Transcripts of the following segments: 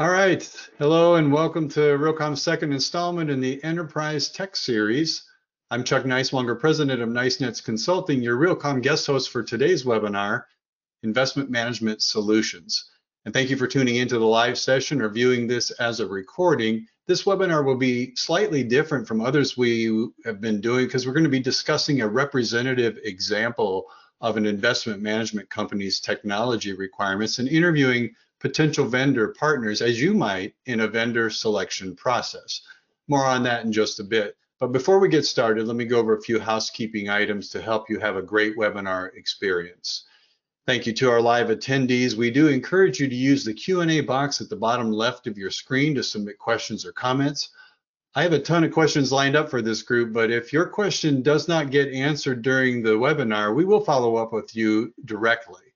All right, hello and welcome to Realcomm's second installment in the Enterprise Tech Series. I'm Chuck Neiswanger, president of NiceNets Consulting, your Realcomm guest host for today's webinar, Investment Management Solutions. And thank you for tuning into the live session or viewing this as a recording. This webinar will be slightly different from others we have been doing because we're going to be discussing a representative example of an investment management company's technology requirements and interviewing potential vendor partners as you might in a vendor selection process. More on that in just a bit. But before we get started, let me go over a few housekeeping items to help you have a great webinar experience. Thank you to our live attendees. We do encourage you to use the Q&A box at the bottom left of your screen to submit questions or comments. I have a ton of questions lined up for this group, but if your question does not get answered during the webinar, we will follow up with you directly.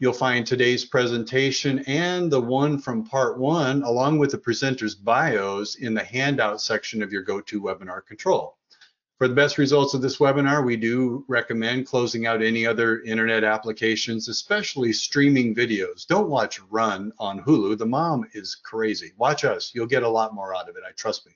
You'll find today's presentation and the one from part one, along with the presenter's bios in the handout section of your GoToWebinar control. For the best results of this webinar, we do recommend closing out any other internet applications, especially streaming videos. Don't watch Run on Hulu. The mom is crazy. Watch us. You'll get a lot more out of it. I trust me.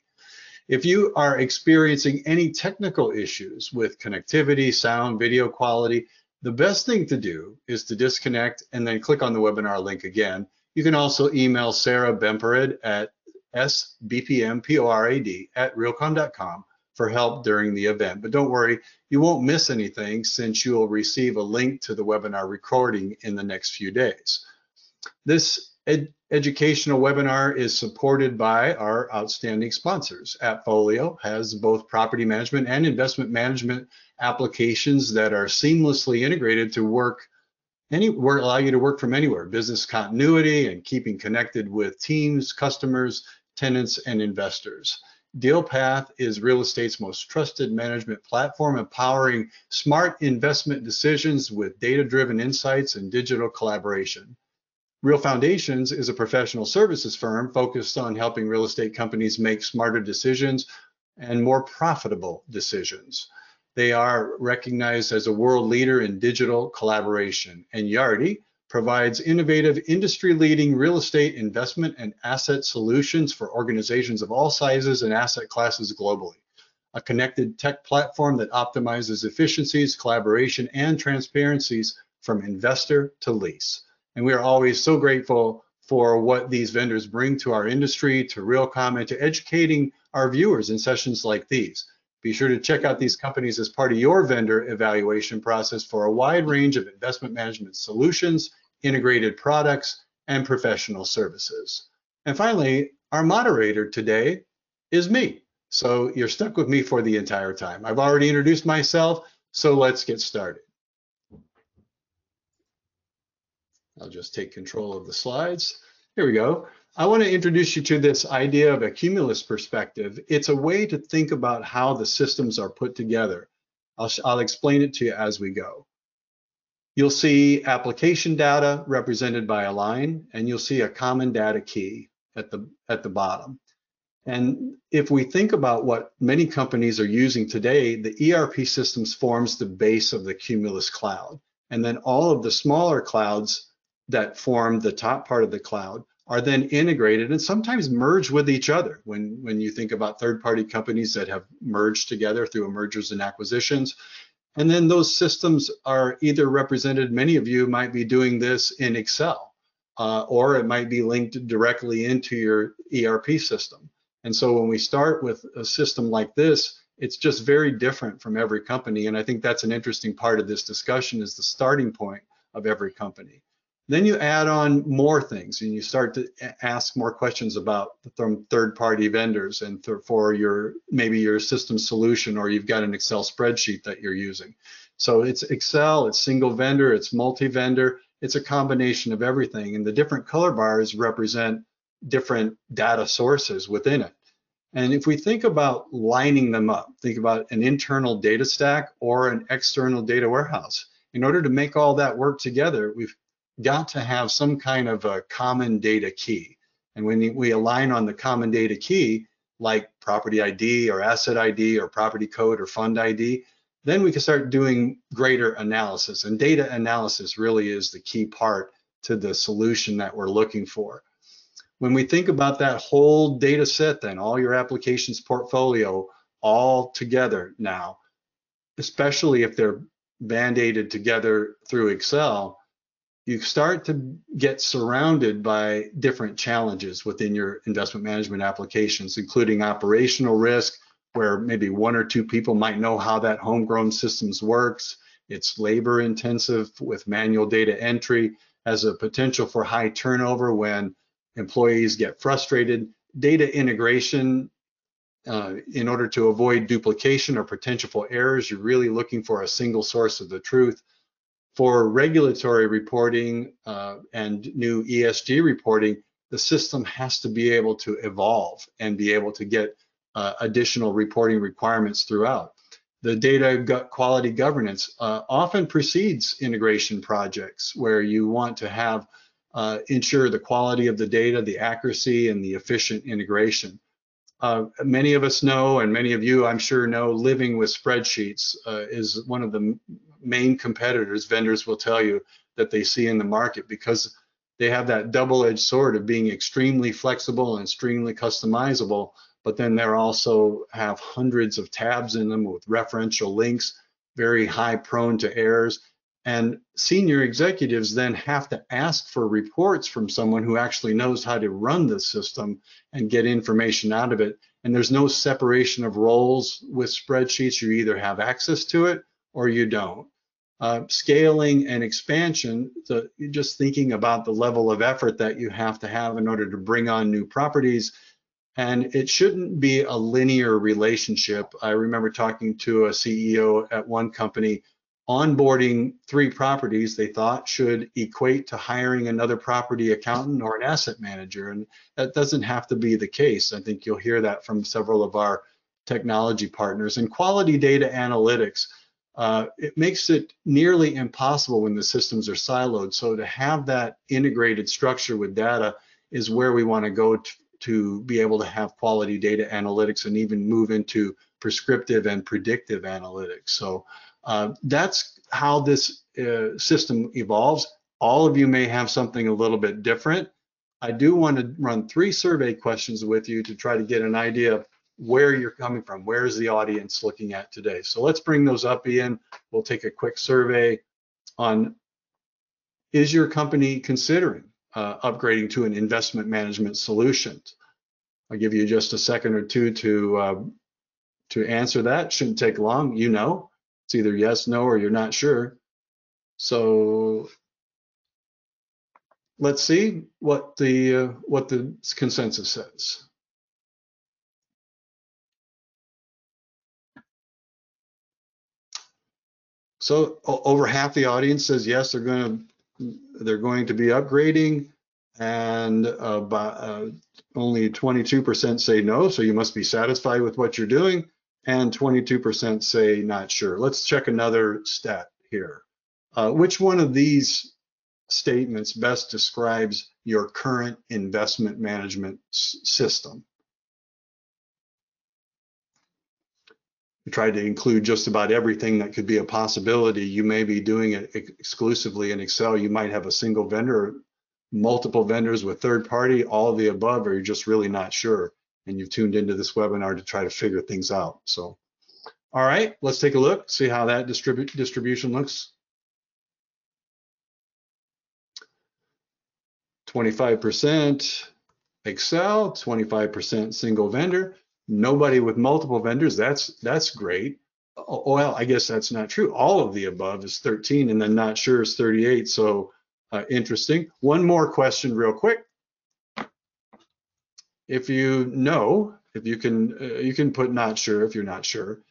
If you are experiencing any technical issues with connectivity, sound, video quality, the best thing to do is to disconnect and then click on the webinar link again. You can also email Sarah Bemporad at sbpmporad at realcomm.com for help during the event. But don't worry, you won't miss anything since you will receive a link to the webinar recording in the next few days. This educational webinar is supported by our outstanding sponsors. AppFolio has both property management and investment management applications that are seamlessly integrated to work anywhere, allow you to work from anywhere, business continuity and keeping connected with teams, customers, tenants, and investors. DealPath is real estate's most trusted management platform, empowering smart investment decisions with data-driven insights and digital collaboration. Real Foundations is a professional services firm focused on helping real estate companies make smarter decisions and more profitable decisions. They are recognized as a world leader in digital collaboration. And Yardi provides innovative, industry-leading real estate investment and asset solutions for organizations of all sizes and asset classes globally. A connected tech platform that optimizes efficiencies, collaboration, and transparencies from investor to lease. And we are always so grateful for what these vendors bring to our industry, to Realcomm, and to educating our viewers in sessions like these. Be sure to check out these companies as part of your vendor evaluation process for a wide range of investment management solutions, integrated products, and professional services. And finally, our moderator today is me. So you're stuck with me for the entire time. I've already introduced myself, so let's get started. I'll just take control of the slides. Here we go. I want to introduce you to this idea of a cumulus perspective. It's a way to think about how the systems are put together. I'll, I'll explain it to you as we go. You'll see application data represented by a line, and you'll see a common data key at the, at the bottom. And if we think about what many companies are using today, the ERP systems forms the base of the Cumulus cloud. And then all of the smaller clouds that form the top part of the cloud are then integrated and sometimes merge with each other. When, when you think about third-party companies that have merged together through mergers and acquisitions, and then those systems are either represented, many of you might be doing this in Excel, uh, or it might be linked directly into your ERP system. And so when we start with a system like this, it's just very different from every company. And I think that's an interesting part of this discussion is the starting point of every company. Then you add on more things and you start to ask more questions about from third-party vendors and th for your maybe your system solution or you've got an Excel spreadsheet that you're using. So it's Excel, it's single vendor, it's multi-vendor, it's a combination of everything. And the different color bars represent different data sources within it. And if we think about lining them up, think about an internal data stack or an external data warehouse. In order to make all that work together, we've got to have some kind of a common data key. And when we align on the common data key, like property ID or asset ID or property code or fund ID, then we can start doing greater analysis. And data analysis really is the key part to the solution that we're looking for. When we think about that whole data set, then all your applications portfolio all together now, especially if they're band-aided together through Excel, you start to get surrounded by different challenges within your investment management applications, including operational risk, where maybe one or two people might know how that homegrown systems works. It's labor intensive with manual data entry, has a potential for high turnover when employees get frustrated. Data integration, uh, in order to avoid duplication or potential for errors, you're really looking for a single source of the truth for regulatory reporting uh, and new ESG reporting, the system has to be able to evolve and be able to get uh, additional reporting requirements throughout. The data quality governance uh, often precedes integration projects where you want to have uh, ensure the quality of the data, the accuracy, and the efficient integration. Uh, many of us know, and many of you, I'm sure, know, living with spreadsheets uh, is one of the main competitors. Vendors will tell you that they see in the market because they have that double-edged sword of being extremely flexible and extremely customizable, but then they also have hundreds of tabs in them with referential links, very high prone to errors. And senior executives then have to ask for reports from someone who actually knows how to run the system and get information out of it. And there's no separation of roles with spreadsheets. You either have access to it or you don't. Uh, scaling and expansion, just thinking about the level of effort that you have to have in order to bring on new properties. And it shouldn't be a linear relationship. I remember talking to a CEO at one company onboarding three properties they thought should equate to hiring another property accountant or an asset manager. And that doesn't have to be the case. I think you'll hear that from several of our technology partners. And quality data analytics, uh, it makes it nearly impossible when the systems are siloed. So to have that integrated structure with data is where we want to go to, be able to have quality data analytics and even move into prescriptive and predictive analytics. So uh, that's how this uh, system evolves. All of you may have something a little bit different. I do want to run three survey questions with you to try to get an idea of where you're coming from. Where is the audience looking at today? So let's bring those up, Ian. We'll take a quick survey on, is your company considering uh, upgrading to an investment management solution? I'll give you just a second or two to uh, to answer that. Shouldn't take long, you know. It's either yes, no, or you're not sure. So let's see what the uh, what the consensus says. So over half the audience says yes, they're going to they're going to be upgrading, and uh, uh, only 22% say no. So you must be satisfied with what you're doing and 22% say not sure. Let's check another stat here. Uh, which one of these statements best describes your current investment management system? Tried to include just about everything that could be a possibility. You may be doing it exclusively in Excel. You might have a single vendor, multiple vendors with third party, all of the above, or you're just really not sure and you've tuned into this webinar to try to figure things out. So, all right, let's take a look, see how that distribu distribution looks. 25% Excel, 25% single vendor, nobody with multiple vendors. That's that's great. Well, I guess that's not true. All of the above is 13 and then not sure is 38. So uh, interesting. One more question real quick if you know, if you can, uh, you can put not sure if you're not sure.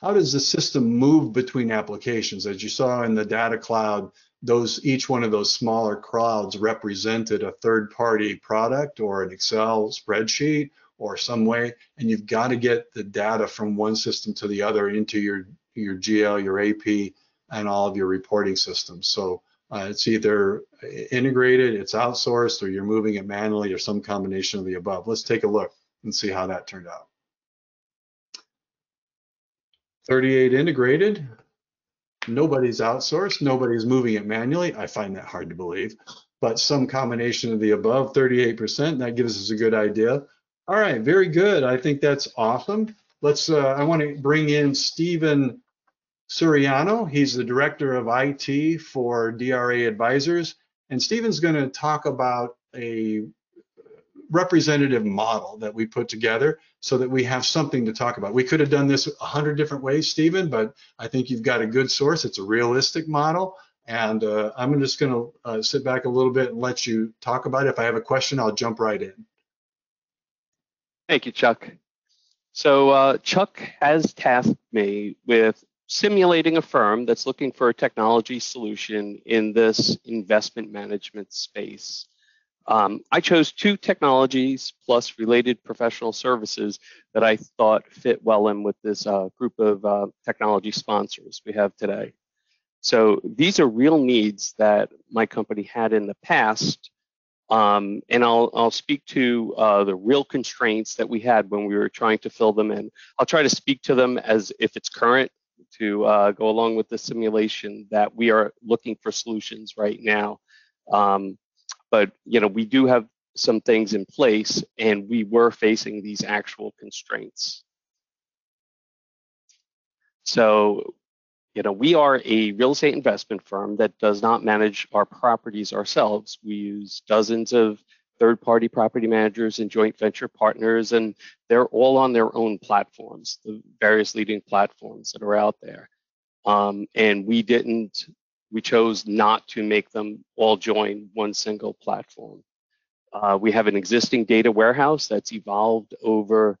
How does the system move between applications? As you saw in the data cloud, those each one of those smaller clouds represented a third-party product or an Excel spreadsheet or some way, and you've got to get the data from one system to the other into your your GL, your AP, and all of your reporting systems. So uh, it's either integrated, it's outsourced, or you're moving it manually, or some combination of the above. Let's take a look and see how that turned out. 38 integrated, nobody's outsourced, nobody's moving it manually. I find that hard to believe. but some combination of the above 38%. That gives us a good idea. All right, very good. I think that's awesome. Let's, uh, I want to bring in Stephen Suriano. He's the director of IT for DRA Advisors. And Stephen's going to talk about a representative model that we put together so that we have something to talk about. We could have done this a hundred different ways, Stephen, but I think you've got a good source. It's a realistic model. And uh, I'm just going to uh, sit back a little bit and let you talk about it. If I have a question, I'll jump right in. Thank you, Chuck. So uh, Chuck has tasked me with simulating a firm that's looking for a technology solution in this investment management space. Um, I chose two technologies plus related professional services that I thought fit well in with this uh, group of uh, technology sponsors we have today. So these are real needs that my company had in the past. Um, and I'll, I'll speak to uh, the real constraints that we had when we were trying to fill them in. I'll try to speak to them as if it's current to uh, go along with the simulation that we are looking for solutions right now. Um, but you know we do have some things in place and we were facing these actual constraints so you know we are a real estate investment firm that does not manage our properties ourselves we use dozens of third party property managers and joint venture partners and they're all on their own platforms the various leading platforms that are out there um, and we didn't we chose not to make them all join one single platform. Uh, we have an existing data warehouse that's evolved over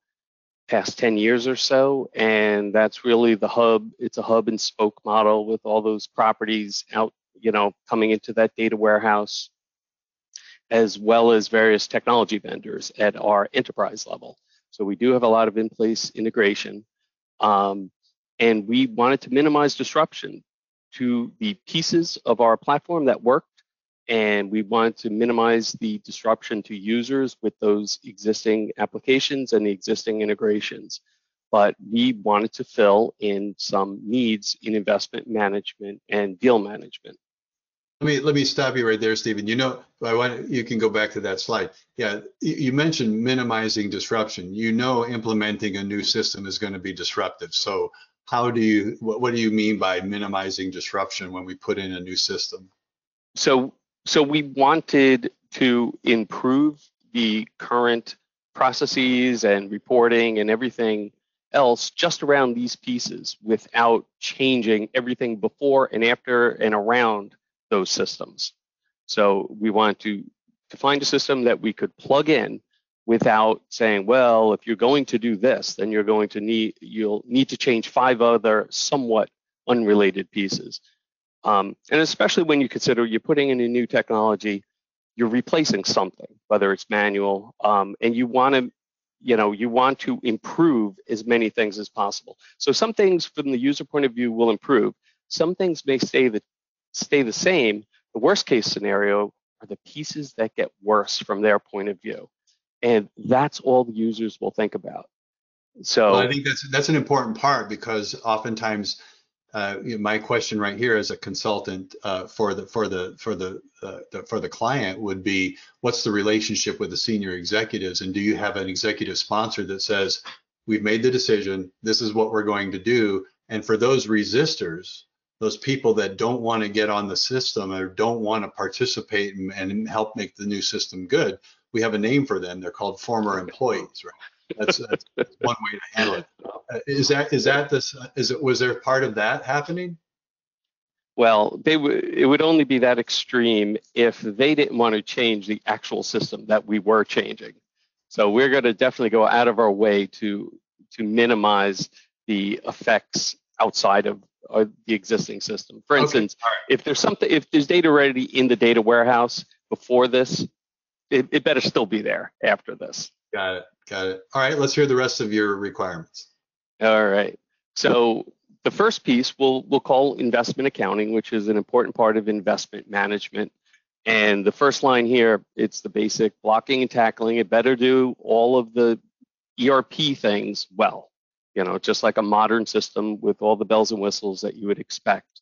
past 10 years or so, and that's really the hub. It's a hub and spoke model with all those properties out, you know, coming into that data warehouse, as well as various technology vendors at our enterprise level. So we do have a lot of in-place integration. Um, and we wanted to minimize disruption to the pieces of our platform that worked, and we wanted to minimize the disruption to users with those existing applications and the existing integrations. But we wanted to fill in some needs in investment management and deal management. Let me let me stop you right there, Stephen. You know, I want you can go back to that slide. Yeah, you mentioned minimizing disruption. You know, implementing a new system is going to be disruptive. So how do you what, what do you mean by minimizing disruption when we put in a new system so so we wanted to improve the current processes and reporting and everything else just around these pieces without changing everything before and after and around those systems so we want to to find a system that we could plug in without saying, well, if you're going to do this, then you're going to need you'll need to change five other somewhat unrelated pieces. Um, and especially when you consider you're putting in a new technology, you're replacing something, whether it's manual, um, and you want to, you know, you want to improve as many things as possible. So some things from the user point of view will improve. Some things may stay the stay the same. The worst case scenario are the pieces that get worse from their point of view and that's all the users will think about. So well, I think that's that's an important part because oftentimes uh, you know, my question right here as a consultant uh, for the for the for the, uh, the, for the client would be what's the relationship with the senior executives and do you have an executive sponsor that says we've made the decision this is what we're going to do and for those resistors those people that don't want to get on the system or don't want to participate and, and help make the new system good we have a name for them. They're called former employees, right? That's, that's one way to handle it. Uh, is that is that this? Is it was there part of that happening? Well, they would it would only be that extreme if they didn't want to change the actual system that we were changing. So we're going to definitely go out of our way to to minimize the effects outside of uh, the existing system. For instance, okay. right. if there's something, if there's data already in the data warehouse before this, it, it better still be there after this. Got it. Got it. All right. Let's hear the rest of your requirements. All right. So the first piece we'll we'll call investment accounting, which is an important part of investment management. And the first line here, it's the basic blocking and tackling. It better do all of the ERP things well, you know, just like a modern system with all the bells and whistles that you would expect.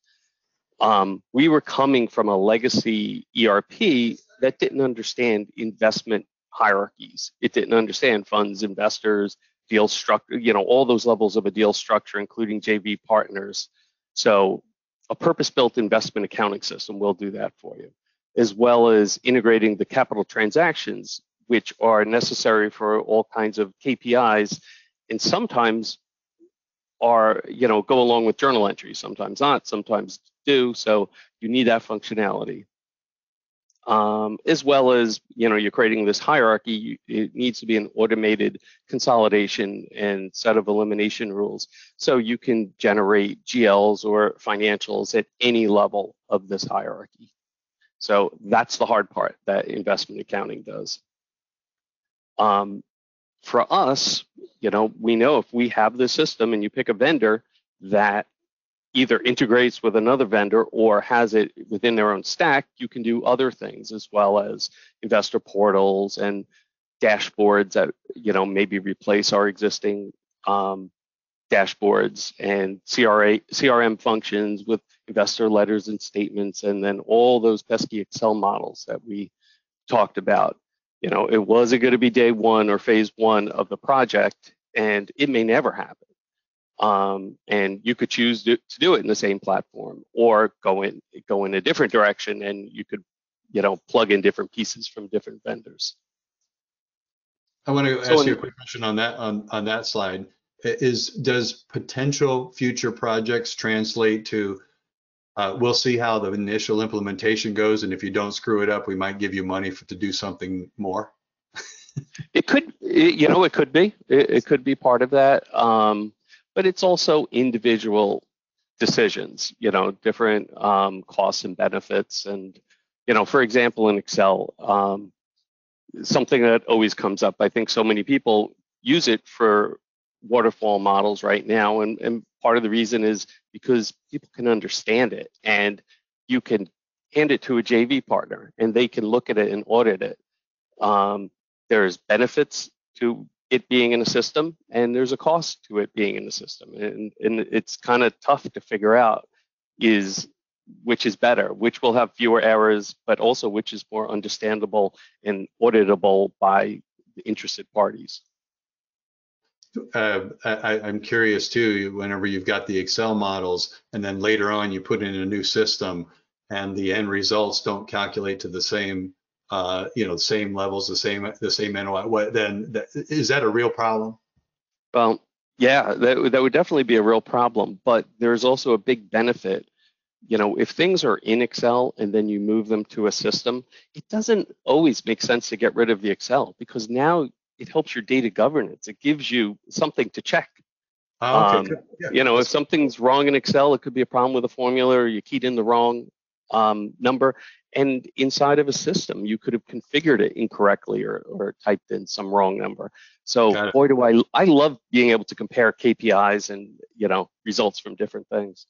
Um, we were coming from a legacy ERP that didn't understand investment hierarchies. It didn't understand funds, investors, deal structure, you know, all those levels of a deal structure, including JV partners. So a purpose-built investment accounting system will do that for you, as well as integrating the capital transactions, which are necessary for all kinds of KPIs, and sometimes are, you know, go along with journal entries, sometimes not, sometimes do. So you need that functionality. Um, as well as, you know, you're creating this hierarchy, it needs to be an automated consolidation and set of elimination rules. So you can generate GLs or financials at any level of this hierarchy. So that's the hard part that investment accounting does. Um, for us, you know, we know if we have this system and you pick a vendor that either integrates with another vendor or has it within their own stack, you can do other things as well as investor portals and dashboards that you know maybe replace our existing um, dashboards and CRA, CRM functions with investor letters and statements, and then all those pesky Excel models that we talked about. You know, it wasn't going to be day one or phase one of the project, and it may never happen. Um, and you could choose to, to, do it in the same platform or go in go in a different direction and you could you know plug in different pieces from different vendors. I want to so ask you a quick question on that on, on that slide. Is does potential future projects translate to uh, we'll see how the initial implementation goes and if you don't screw it up we might give you money for, to do something more? It could it, you know it could be. It, it could be part of that. Um, but it's also individual decisions, you know, different um, costs and benefits. And, you know, for example, in Excel, um, something that always comes up, I think so many people use it for waterfall models right now. And, and part of the reason is because people can understand it and you can hand it to a JV partner and they can look at it and audit it. Um, there's benefits to it being in a system and there's a cost to it being in the system. And, and it's kind of tough to figure out is which is better which will have fewer errors but also which is more understandable and auditable by the interested parties. Uh, I, am curious too whenever you've got the excel models and then later on you put in a new system and the end results don't calculate to the same uh, you know, the same levels, the same the same NOI, what then that, is that a real problem? Well, yeah, that that would definitely be a real problem. But there's also a big benefit. You know, if things are in Excel and then you move them to a system, it doesn't always make sense to get rid of the Excel because now it helps your data governance. It gives you something to check. Oh, okay. um, yeah, you know, if something's wrong in Excel, it could be a problem with a formula or you keyed in the wrong um, number. And inside of a system, you could have configured it incorrectly or, or typed in some wrong number. So boy, do I I love being able to compare KPIs and you know results from different things.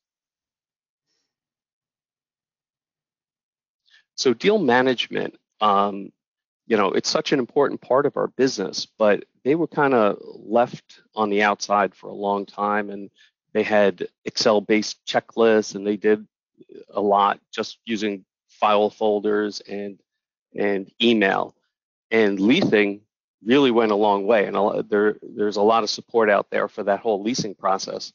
So deal management, um, you know, it's such an important part of our business, but they were kind of left on the outside for a long time, and they had Excel-based checklists, and they did a lot just using file folders and and email. And leasing really went a long way, and a, there there's a lot of support out there for that whole leasing process.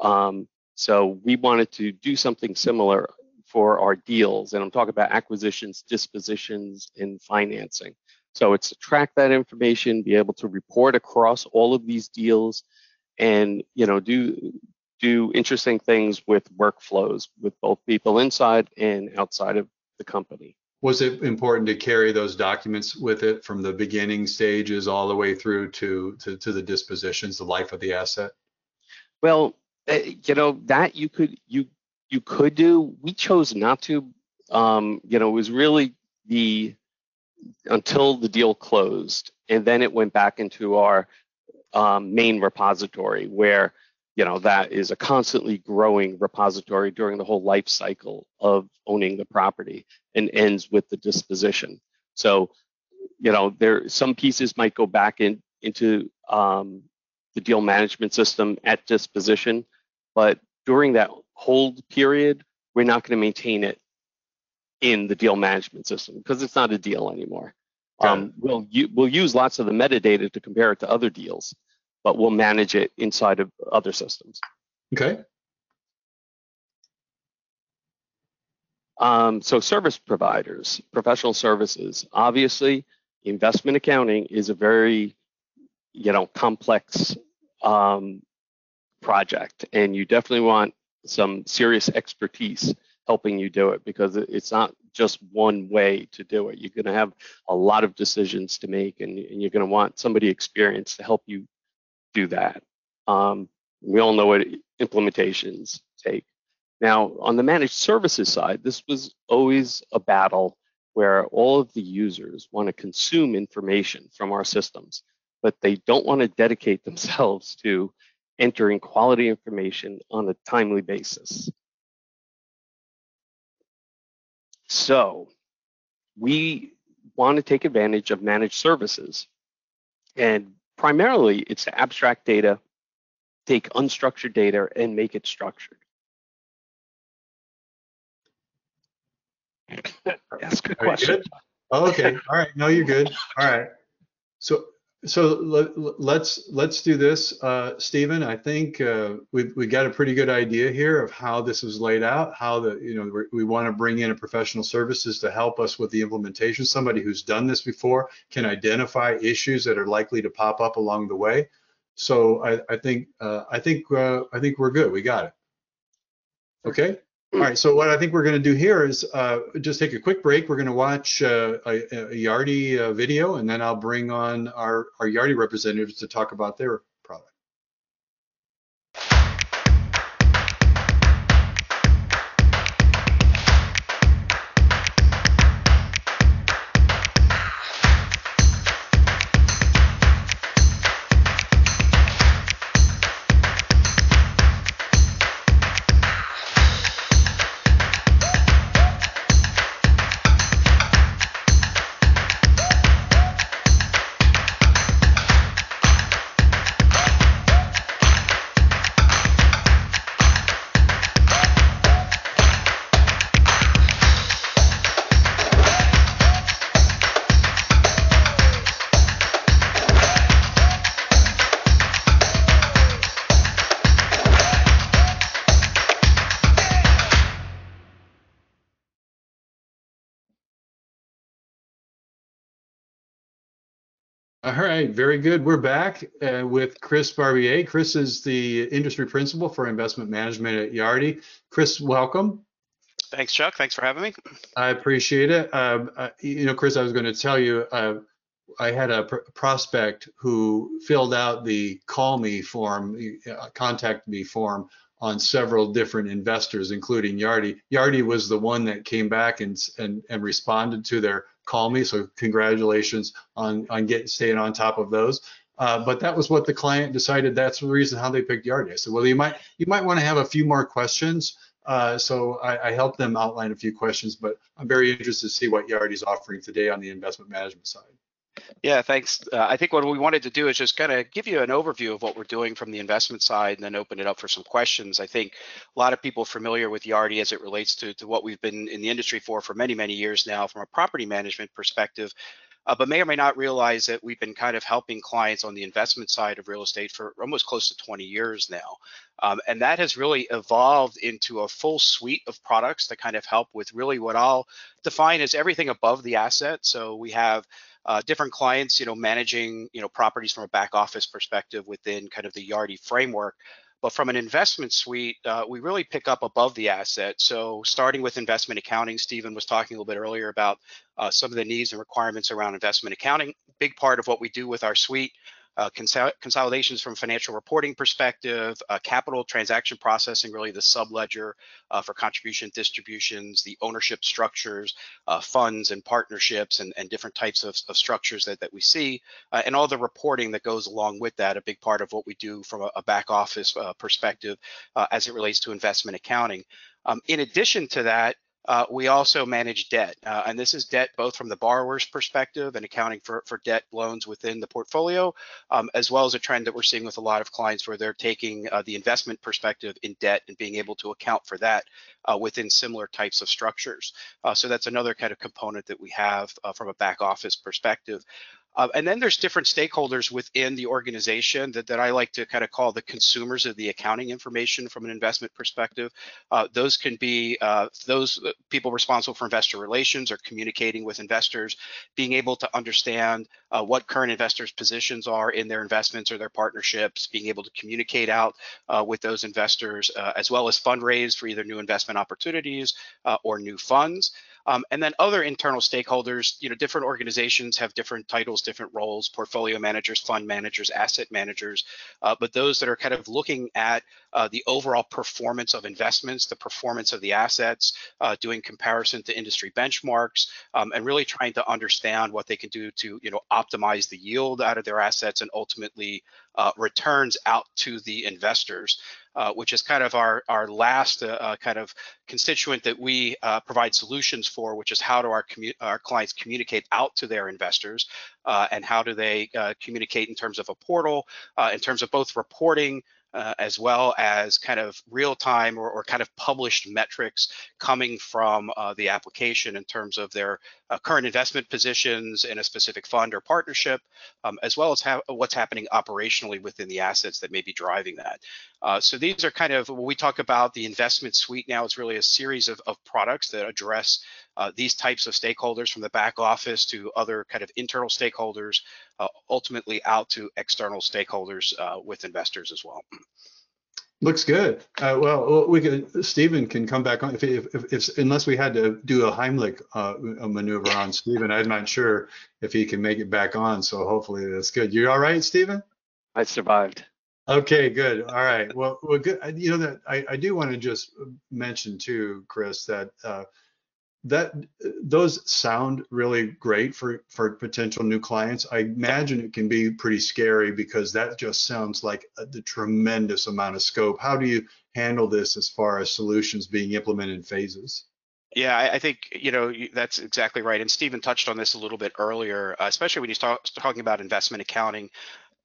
Um, so we wanted to do something similar for our deals, and I'm talking about acquisitions, dispositions, and financing. So it's to track that information, be able to report across all of these deals, and you know do do interesting things with workflows with both people inside and outside of the company. Was it important to carry those documents with it from the beginning stages all the way through to, to, to the dispositions, the life of the asset? Well, uh, you know, that you could, you, you could do, we chose not to, um, you know, it was really the, until the deal closed and then it went back into our um, main repository where you know that is a constantly growing repository during the whole life cycle of owning the property and ends with the disposition so you know there some pieces might go back in into um, the deal management system at disposition but during that hold period we're not going to maintain it in the deal management system because it's not a deal anymore. Um, we'll we'll use lots of the metadata to compare it to other deals, but we'll manage it inside of other systems. Okay. Um, so service providers, professional services, obviously investment accounting is a very, you know, complex um, project and you definitely want some serious expertise helping you do it because it's not just one way to do it. You're going to have a lot of decisions to make and, and you're going to want somebody experienced to help you do that. Um, we all know what implementations take. Now, on the managed services side, this was always a battle where all of the users want to consume information from our systems, but they don't want to dedicate themselves to entering quality information on a timely basis. So we want to take advantage of managed services. And primarily, it's to abstract data, take unstructured data, and make it structured. That's a good question. good? Oh, okay. All right. No, you're good. All right. So, so let, let's let's do this, uh, Stephen. I think uh, we we got a pretty good idea here of how this is laid out. How the you know we want to bring in a professional services to help us with the implementation. Somebody who's done this before can identify issues that are likely to pop up along the way. So I, I think uh, I think uh, I think we're good. We got it. Okay. All right, so what I think we're going to do here is uh, just take a quick break. We're going to watch uh, a, a Yardi uh, video, and then I'll bring on our, our Yardi representatives to talk about their All right, very good. We're back uh, with Chris Barbier. Chris is the industry principal for investment management at Yardi. Chris, welcome. Thanks, Chuck. Thanks for having me. I appreciate it. Um, uh, you know, Chris, I was going to tell you, uh, I had a pr- prospect who filled out the call me form, uh, contact me form on several different investors, including Yardi. Yardi was the one that came back and and, and responded to their call me. So congratulations on on getting staying on top of those. Uh, but that was what the client decided. That's the reason how they picked Yardi. I said, well, you might you might want to have a few more questions. Uh, so I, I helped them outline a few questions, but I'm very interested to see what Yardi's offering today on the investment management side. Yeah, thanks. Uh, I think what we wanted to do is just kind of give you an overview of what we're doing from the investment side and then open it up for some questions. I think a lot of people familiar with Yardi as it relates to, to what we've been in the industry for for many, many years now from a property management perspective, uh, but may or may not realize that we've been kind of helping clients on the investment side of real estate for almost close to 20 years now. Um, and that has really evolved into a full suite of products that kind of help with really what I'll define as everything above the asset. So we have uh, different clients, you know, managing, you know, properties from a back office perspective within kind of the Yardi framework. But from an investment suite, uh, we really pick up above the asset. So starting with investment accounting, Stephen was talking a little bit earlier about uh, some of the needs and requirements around investment accounting. Big part of what we do with our suite uh, consol- consolidations from financial reporting perspective, uh, capital transaction processing, really the subledger uh, for contribution distributions, the ownership structures, uh, funds and partnerships, and, and different types of, of structures that, that we see, uh, and all the reporting that goes along with that. A big part of what we do from a, a back office uh, perspective as it relates to investment accounting. Um, in addition to that, Uh, we also manage debt, uh, and this is debt both from the borrower's perspective and accounting for, for debt loans within the portfolio, um, as well as a trend that we're seeing with a lot of clients where they're taking uh, the investment perspective in debt and being able to account for that uh, within similar types of structures. Uh, so that's another kind of component that we have uh, from a back office perspective. Uh, and then there's different stakeholders within the organization that, that I like to kind of call the consumers of the accounting information from an investment perspective. Uh, those can be uh, those people responsible for investor relations or communicating with investors, being able to understand uh, what current investors' positions are in their investments or their partnerships, being able to communicate out uh, with those investors, uh, as well as fundraise for either new investment opportunities or new funds. Um, and then other internal stakeholders, you know, different organizations have different titles, different roles, portfolio managers, fund managers, asset managers, uh, but those that are kind of looking at uh, the overall performance of investments, the performance of the assets, uh, doing comparison to industry benchmarks, um, and really trying to understand what they can do to, you know, optimize the yield out of their assets and ultimately uh, returns out to the investors uh, which is kind of our, our last uh, uh, kind of constituent that we uh, provide solutions for, which is how do our, our clients communicate out to their investors and how do they communicate in terms of a portal, in terms of both reporting, uh, as well as kind of real time or, or, kind of published metrics coming from uh, the application in terms of their uh, current investment positions in a specific fund or partnership, um, as well as ha what's happening operationally within the assets that may be driving that. Uh, so these are kind of when we talk about the investment suite now, it's really a series of, of products that address uh, these types of stakeholders from the back office to other kind of internal stakeholders, uh, ultimately out to external stakeholders uh, with investors as well. Looks good. Uh, well, we could. Stephen can come back on if, if, if, if unless we had to do a Heimlich uh, maneuver on Stephen. I'm not sure if he can make it back on. So hopefully that's good. You all right, Stephen? I survived. Okay, good. All right. Well, well, good. You know that I, I do want to just mention too, Chris, that uh, that those sound really great for for potential new clients. I imagine it can be pretty scary because that just sounds like a, the tremendous amount of scope. How do you handle this as far as solutions being implemented in phases? Yeah, I, think you know that's exactly right. And Stephen touched on this a little bit earlier, uh, especially when he's talk, talking about investment accounting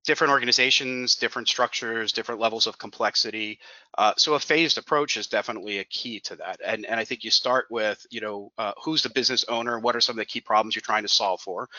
different organizations, different structures, different levels of complexity. Uh, so a phased approach is definitely a key to that. And, and I think you start with, you know, uh, who's the business owner? What are some of the key problems you're trying to solve for?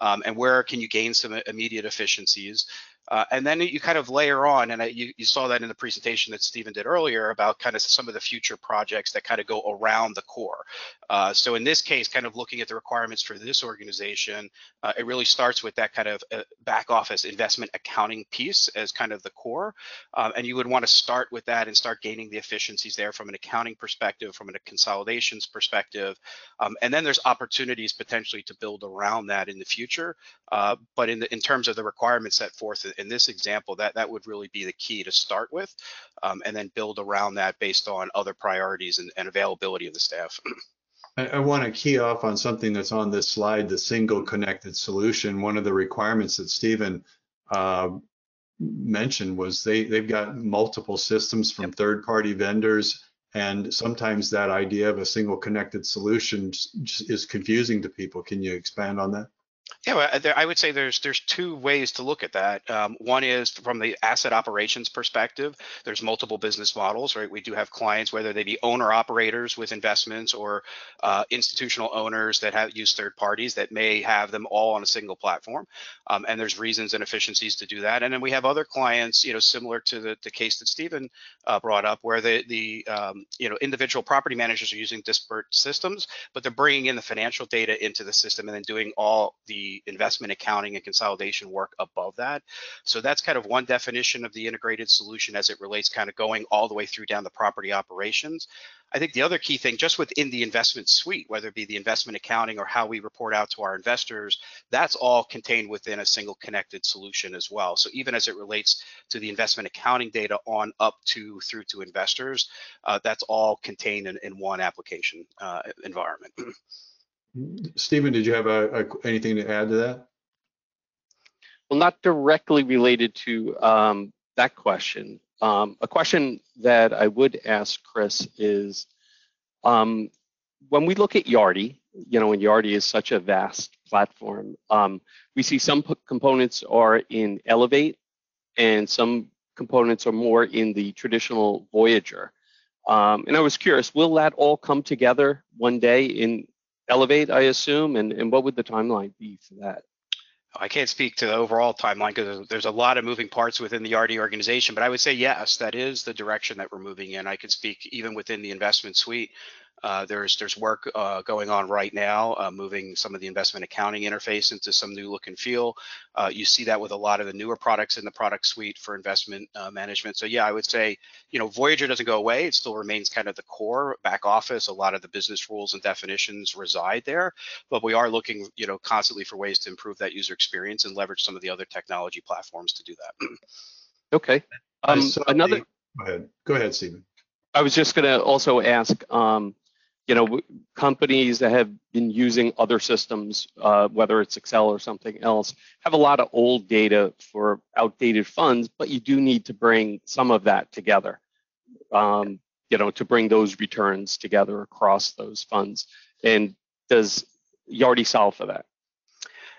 Um, and where can you gain some immediate efficiencies? Uh, and then you kind of layer on, and I, you, you saw that in the presentation that Stephen did earlier about kind of some of the future projects that kind of go around the core. Uh, so in this case, kind of looking at the requirements for this organization, uh, it really starts with that kind of uh, back office investment accounting piece as kind of the core. Um, and you would want to start with that and start gaining the efficiencies there from an accounting perspective, from a consolidations perspective. Um, and then there's opportunities potentially to build around that in the future. Uh, but in, the, in terms of the requirements set forth in this example, that, that would really be the key to start with, um, and then build around that based on other priorities and, and availability of the staff. I, I want to key off on something that's on this slide, the single connected solution. One of the requirements that Stephen uh, mentioned was they, they've got multiple systems from yep. third party vendors. And sometimes that idea of a single connected solution is confusing to people. Can you expand on that? Yeah, there, I would say there's there's two ways to look at that. Um, one is from the asset operations perspective. There's multiple business models, right? We do have clients, whether they be owner operators with investments or uh, institutional owners that have used third parties that may have them all on a single platform. Um, and there's reasons and efficiencies to do that. And then we have other clients, you know, similar to the, the case that Stephen uh, brought up, where the the um, you know individual property managers are using disparate systems, but they're bringing in the financial data into the system and then doing all the investment accounting and consolidation work above that. So that's kind of one definition of the integrated solution as it relates kind of going all the way through down the property operations. I think the other key thing just within the investment suite, whether it be the investment accounting or how we report out to our investors, that's all contained within a single connected solution as well. So even as it relates to the investment accounting data on up to through to investors, uh, that's all contained in, in one application uh, environment. Stephen, did you have a, a, anything to add to that? Well, not directly related to um, that question. Um, a question that I would ask Chris is, um, when we look at Yardi, you know, and Yardi is such a vast platform, um, we see some components are in Elevate and some components are more in the traditional Voyager. Um, and I was curious, will that all come together one day in Elevate, I assume? And, and what would the timeline be for that? I can't speak to the overall timeline because there's a lot of moving parts within the Yardi organization, but I would say yes, that is the direction that we're moving in. I could speak even within the investment suite. Uh, there's there's work uh, going on right now, uh, moving some of the investment accounting interface into some new look and feel. Uh, you see that with a lot of the newer products in the product suite for investment uh, management. So yeah, I would say you know Voyager doesn't go away; it still remains kind of the core back office. A lot of the business rules and definitions reside there, but we are looking you know constantly for ways to improve that user experience and leverage some of the other technology platforms to do that. okay. Um, another. Go ahead. Go ahead, Stephen. I was just going to also ask. Um, you know, companies that have been using other systems, uh, whether it's Excel or something else, have a lot of old data for outdated funds, but you do need to bring some of that together, um, you know, to bring those returns together across those funds. And does Yardi solve for that?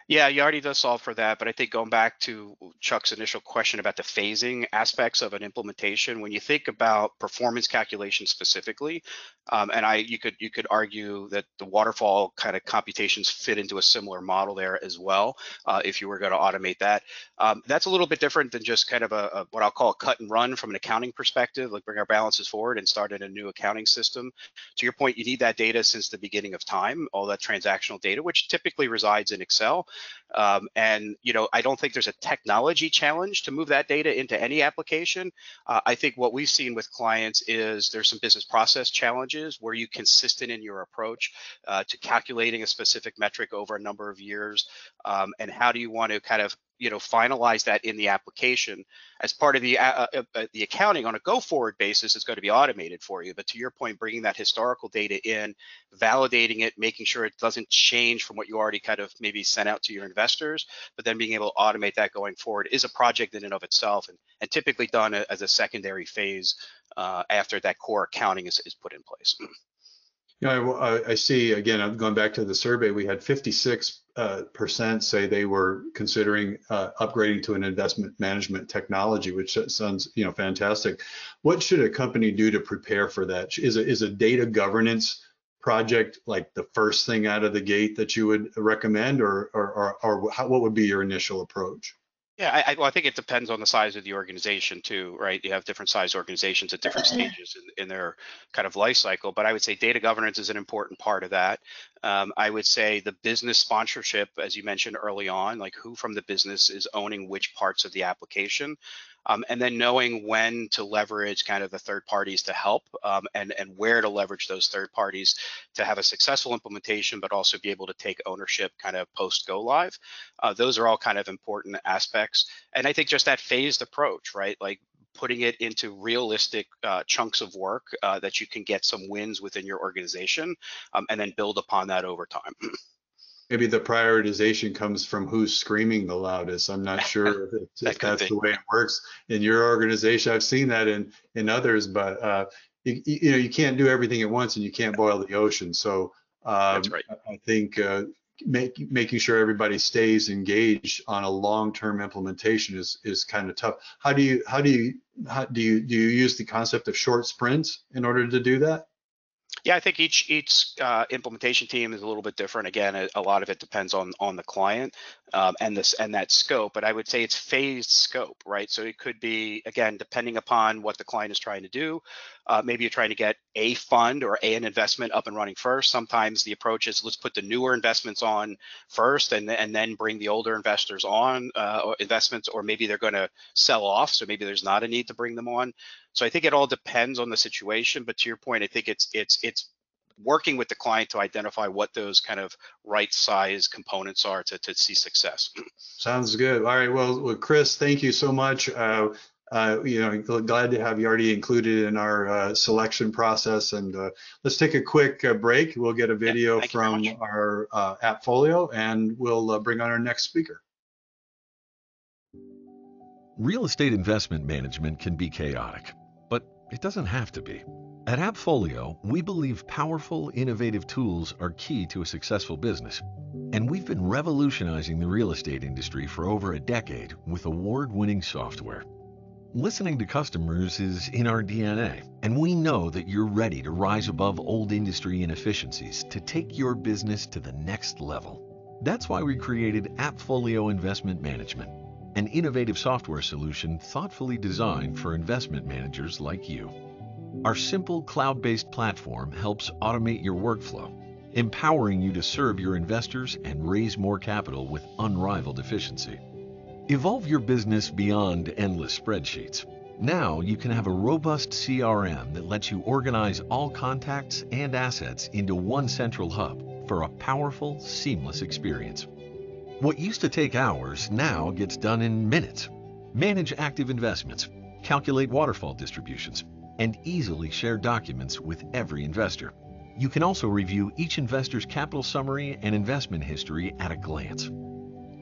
Yeah, Yardi does solve for that, but I think going back to Chuck's initial question about the phasing aspects of an implementation, when you think about performance calculation specifically, um, and I you could you could argue that the waterfall kind of computations fit into a similar model there as well, uh, if you were going to automate that. Um, that's a little bit different than just kind of a, a, what I'll call a cut and run from an accounting perspective, like bring our balances forward and start in a new accounting system. To your point, you need that data since the beginning of time, all that transactional data, which typically resides in Excel. Um, and you know, I don't think there's a technology challenge to move that data into any application. Uh, I think what we've seen with clients is there's some business process challenges. Were you consistent in your approach uh, to calculating a specific metric over a number of years? Um, and how do you want to kind of you know finalize that in the application as part of the uh, uh, uh, the accounting on a go forward basis is going to be automated for you. But to your point bringing that historical data in validating it making sure it doesn't change from what you already kind of maybe sent out to your investors but then being able to automate that going forward is a project in and of itself and, and typically done as a secondary phase uh, after that core accounting is, is put in place. Yeah, I, I see, again, I'm going back to the survey, we had 56 uh, percent say they were considering uh, upgrading to an investment management technology, which sounds, you know, fantastic. What should a company do to prepare for that? Is a, is a data governance project like the first thing out of the gate that you would recommend, or or or, or how, what would be your initial approach? Yeah, I, well, I think it depends on the size of the organization too, right? You have different size organizations at different stages in, in their kind of life cycle, but I would say data governance is an important part of that. Um, I would say the business sponsorship, as you mentioned early on, like who from the business is owning which parts of the application um, and then knowing when to leverage kind of the third parties to help um, and, and where to leverage those third parties to have a successful implementation, but also be able to take ownership kind of post go live. Uh, those are all kind of important aspects. And I think just that phased approach, right? Like putting it into realistic uh, chunks of work uh, that you can get some wins within your organization um, and then build upon that over time. maybe the prioritization comes from who's screaming the loudest. I'm not sure if, that if that's the way it works in your organization. I've seen that in in others, but uh, you, you, know you can't do everything at once, and you can't boil the ocean. So um, right. I think uh, make, making sure everybody stays engaged on a long-term implementation is is kind of tough. How do you how do you how do you do you use the concept of short sprints in order to do that? Yeah, I think each each uh, implementation team is a little bit different. Again, a, a, lot of it depends on on the client um, and this and that scope. But I would say it's phased scope, right? So it could be again depending upon what the client is trying to do. Uh, maybe you're trying to get a fund or a, an investment up and running first. Sometimes the approach is let's put the newer investments on first, and and then bring the older investors on uh, or investments, or maybe they're going to sell off, so maybe there's not a need to bring them on. So I think it all depends on the situation. But to your point, I think it's it's it's working with the client to identify what those kind of right size components are to, to see success. Sounds good. All right. Well, well Chris, thank you so much. Uh, uh, you know, glad to have you already included in our uh, selection process. And uh, let's take a quick uh, break. We'll get a video yeah, from our uh, AppFolio and we'll uh, bring on our next speaker. Real estate investment management can be chaotic. But it doesn't have to be. At AppFolio, we believe powerful, innovative tools are key to a successful business. And we've been revolutionizing the real estate industry for over a decade with award winning software. Listening to customers is in our DNA, and we know that you're ready to rise above old industry inefficiencies to take your business to the next level. That's why we created AppFolio Investment Management, an innovative software solution thoughtfully designed for investment managers like you. Our simple cloud based platform helps automate your workflow, empowering you to serve your investors and raise more capital with unrivaled efficiency. Evolve your business beyond endless spreadsheets. Now you can have a robust CRM that lets you organize all contacts and assets into one central hub for a powerful, seamless experience. What used to take hours now gets done in minutes. Manage active investments, calculate waterfall distributions, and easily share documents with every investor. You can also review each investor's capital summary and investment history at a glance.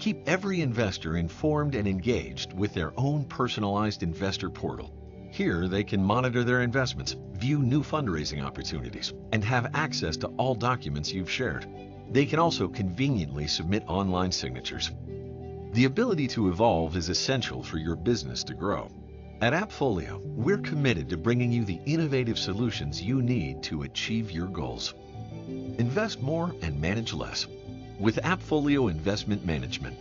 Keep every investor informed and engaged with their own personalized investor portal. Here, they can monitor their investments, view new fundraising opportunities, and have access to all documents you've shared. They can also conveniently submit online signatures. The ability to evolve is essential for your business to grow. At AppFolio, we're committed to bringing you the innovative solutions you need to achieve your goals. Invest more and manage less with AppFolio Investment Management.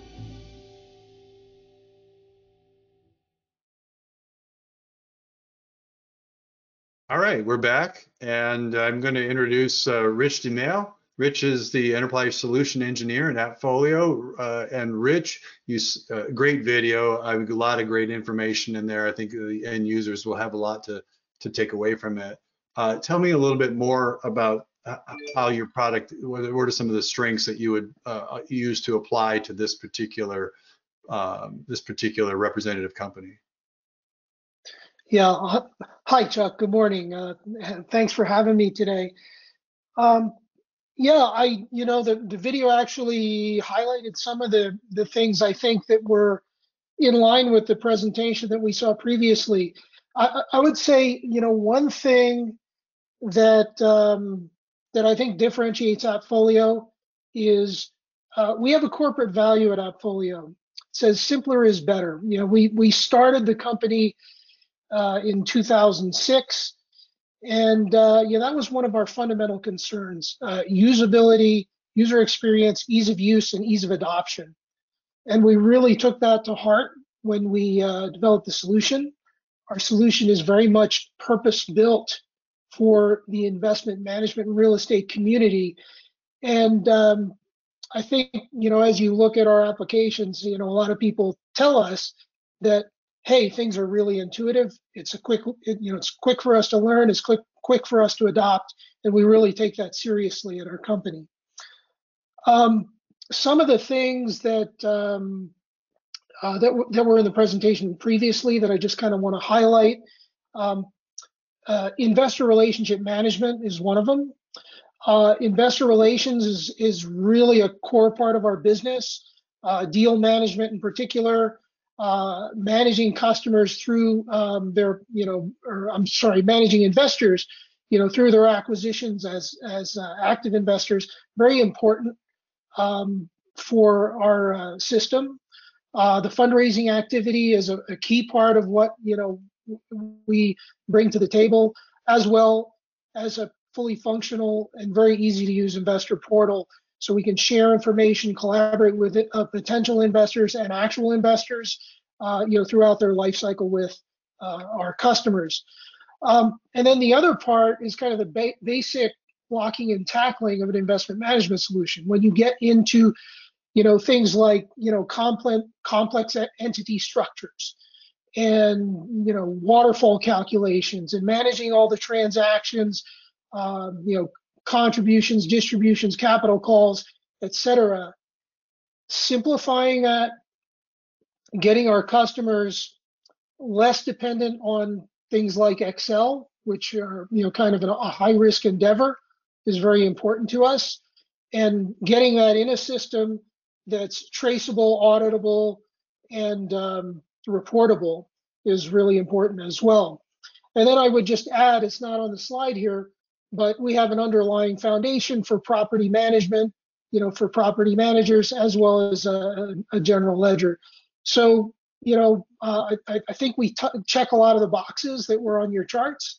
All right, we're back, and I'm going to introduce uh, Rich DeMail. Rich is the enterprise solution engineer at AppFolio, uh, and Rich, you uh, great video. I have a lot of great information in there. I think the end users will have a lot to to take away from it. Uh, tell me a little bit more about how your product, what are some of the strengths that you would uh, use to apply to this particular um, this particular representative company? Yeah. Hi, Chuck. Good morning. Uh, thanks for having me today. Um, yeah, I, you know, the, the video actually highlighted some of the, the things I think that were in line with the presentation that we saw previously. I, I would say, you know, one thing that um, that I think differentiates AppFolio is uh, we have a corporate value at AppFolio. It says simpler is better. You know, we we started the company uh, in 2006, and uh, yeah, that was one of our fundamental concerns: uh, usability, user experience, ease of use, and ease of adoption. And we really took that to heart when we uh, developed the solution. Our solution is very much purpose built for the investment management and real estate community. And um, I think, you know, as you look at our applications, you know, a lot of people tell us that, hey, things are really intuitive. It's a quick, it, you know, it's quick for us to learn. It's quick, quick for us to adopt, and we really take that seriously at our company. Um, some of the things that um, uh, that, that were in the presentation previously that I just kind of want to highlight. Um, uh, investor relationship management is one of them. Uh, investor relations is, is really a core part of our business. Uh, deal management in particular, uh, managing customers through um, their, you know, or I'm sorry, managing investors, you know, through their acquisitions as as uh, active investors, very important um, for our uh, system. the fundraising activity is a, a key part of what you know we bring to the table, as well as a fully functional and very easy to use investor portal so we can share information, collaborate with uh, potential investors and actual investors, uh, you know, throughout their life cycle with uh, our customers. Um, and then the other part is kind of the ba basic blocking and tackling of an investment management solution. When you get into, you know, things like, you know, complex complex entity structures, and you know waterfall calculations and managing all the transactions um, you know contributions distributions capital calls etc simplifying that getting our customers less dependent on things like excel which are you know kind of a high risk endeavor is very important to us and getting that in a system that's traceable auditable and um, reportable is really important as well. And then I would just add, it's not on the slide here, but we have an underlying foundation for property management, you know, for property managers as well as a, a general ledger. So, you know, uh, I, I think we check a lot of the boxes that were on your charts,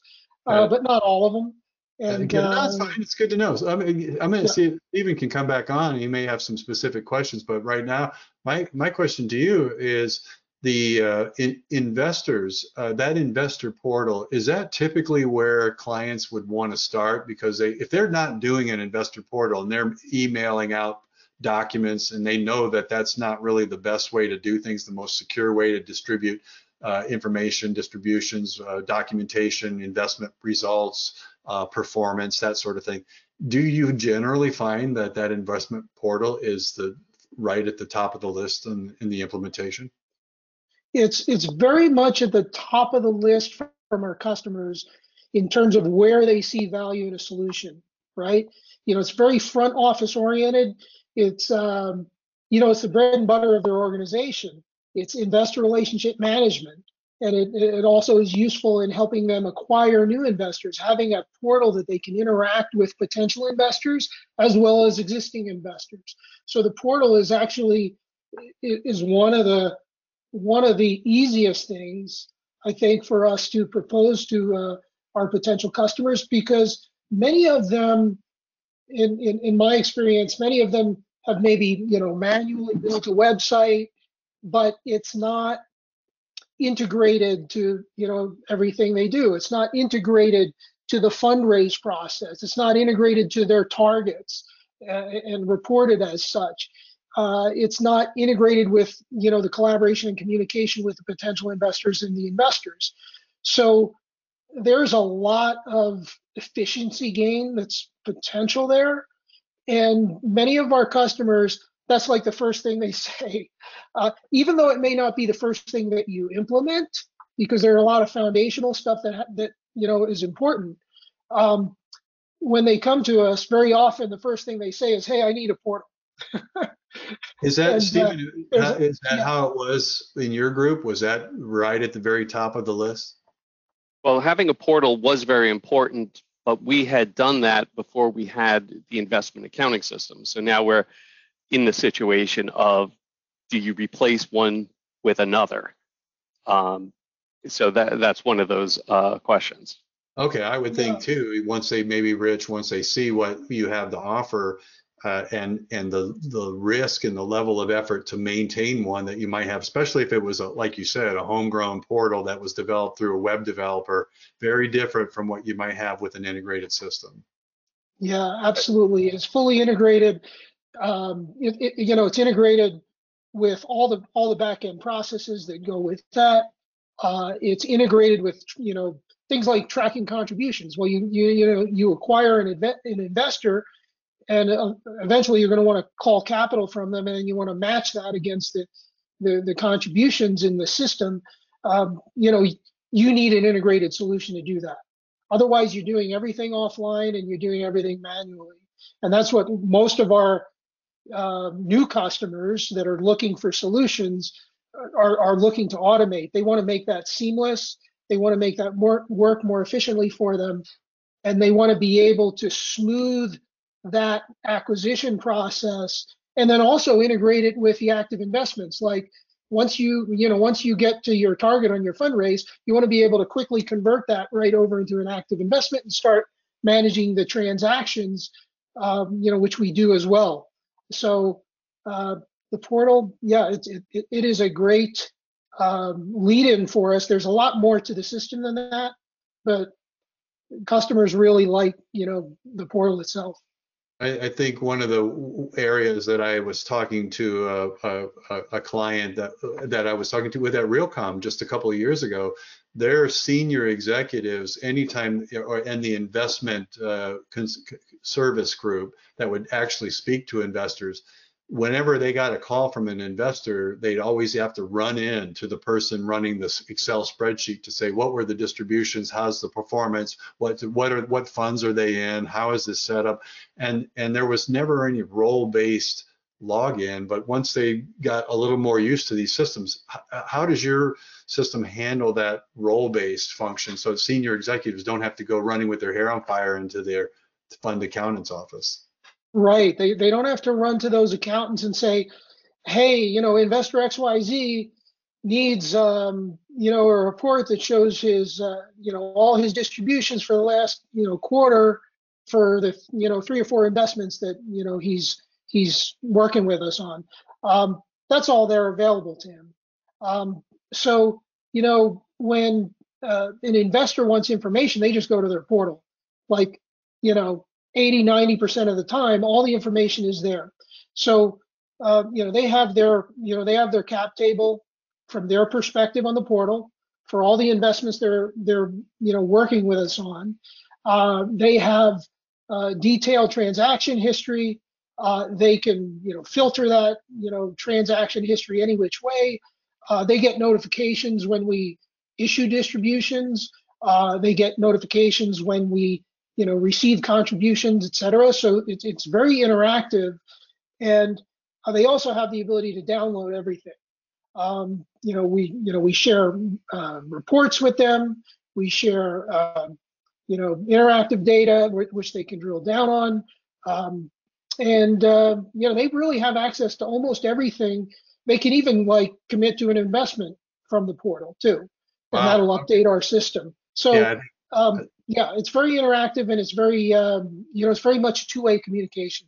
uh, Right. but not all of them. And And good- no, it's uh, fine. It's good to know. So I mean, I'm going Yeah. to see if Stephen can come back on. He may have some specific questions, but right now, my my question to you is the uh, in, investors. Uh, that investor portal is that typically where clients would want to start because they if they're not doing an investor portal and they're emailing out documents and they know that that's not really the best way to do things, the most secure way to distribute uh, information, distributions, uh, documentation, investment results uh, performance, that sort of thing. Do you generally find that that investment portal is the right at the top of the list in, in the implementation? It's it's very much at the top of the list from our customers in terms of where they see value in a solution right? You know it's very front office oriented. It's um, you know it's the bread and butter of their organization. It's investor relationship management. And it, it also is useful in helping them acquire new investors having a portal that they can interact with potential investors as well as existing investors. So the portal is actually is one of the one of the easiest things I think for us to propose to uh, our potential customers because many of them, in, in in my experience, many of them have maybe you know manually built a website, but it's not integrated to you know everything they do. It's not integrated to the fundraise process. It's not integrated to their targets uh, and reported as such uh, it's not integrated with you know the collaboration and communication with the potential investors and the investors. So there's a lot of efficiency gain that's potential there. And many of our customers that's like the first thing they say uh, even though it may not be the first thing that you implement because there are a lot of foundational stuff that that you know is important um, when they come to us very often the first thing they say is hey i need a portal Is that, And, uh, Stephen, there's how- a- is that yeah. how it was in your group? Was that right at the very top of the list? Well, having a portal was very important, but we had done that before we had the investment accounting system. So now we're in the situation of do you replace one with another? Um, so that that's one of those uh, questions. Okay, I would think Yeah. too, once they maybe rich, once they see what you have to offer, uh, and and the the risk and the level of effort to maintain one that you might have, especially if it was a, like you said, a homegrown portal that was developed through a web developer, very different from what you might have with an integrated system. Yeah, absolutely. It's fully integrated. Um, it, it, you know, it's integrated with all the all the back end processes that go with that. Uh, it's integrated with you know things like tracking contributions. Well, you you you know you acquire an inve- an investor, and uh, eventually you're going to want to call capital from them, and you want to match that against the the, the contributions in the system. Um, you know, you need an integrated solution to do that. Otherwise, you're doing everything offline and you're doing everything manually. And that's what most of our uh, new customers that are looking for solutions are, are looking to automate. They want to make that seamless. They want to make that more, work more efficiently for them. And they want to be able to smooth that acquisition process and then also integrate it with the active investments. Like once you, you know, once you get to your target on your fundraise, you want to be able to quickly convert that right over into an active investment and start managing the transactions, um, you know, which we do as well. So uh, the portal, yeah, it, it, it is a great um, lead-in for us. There's a lot more to the system than that, but customers really like, you know, the portal itself. I, I think one of the areas that I was talking to a, a, a- client that that I was talking to with at Realcomm just a couple of years ago, their senior executives, anytime or and the investment uh, service group that would actually speak to investors, whenever they got a call from an investor, they'd always have to run in to the person running this Excel spreadsheet to say what were the distributions, how's the performance, what what are what funds are they in, how is this set up, and and there was never any role-based login, but once they got a little more used to these systems, how does your system handle that role-based function so senior executives don't have to go running with their hair on fire into their fund accountant's office? Right. They, they don't have to run to those accountants and say, hey, you know, investor XYZ needs, um, you know, a report that shows his, uh, you know, all his distributions for the last, you know, quarter for the, you know, three or four investments that, you know, he's he's working with us on. Um, that's all they're available to him. Um, so, you know, when uh, an investor wants information, they just go to their portal. Like, you know, 80, 90% of the time, all the information is there. So, uh, you know, they have their, you know, they have their cap table from their perspective on the portal for all the investments they're, they're, you know, working with us on. Uh, they have uh, detailed transaction history. Uh, they can, you know, filter that, you know, transaction history any which way. Uh, they get notifications when we issue distributions. Uh, they get notifications when we, you know, receive contributions, et cetera. So it's, it's very interactive. And uh, they also have the ability to download everything. Um, you know, we, you know, we share uh, reports with them. We share, um, you know, interactive data which they can drill down on. Um, and uh, you know they really have access to almost everything. They can even like commit to an investment from the portal too, and wow. that'll update our system. So yeah, um, yeah, it's very interactive and it's very um, you know it's very much two-way communication.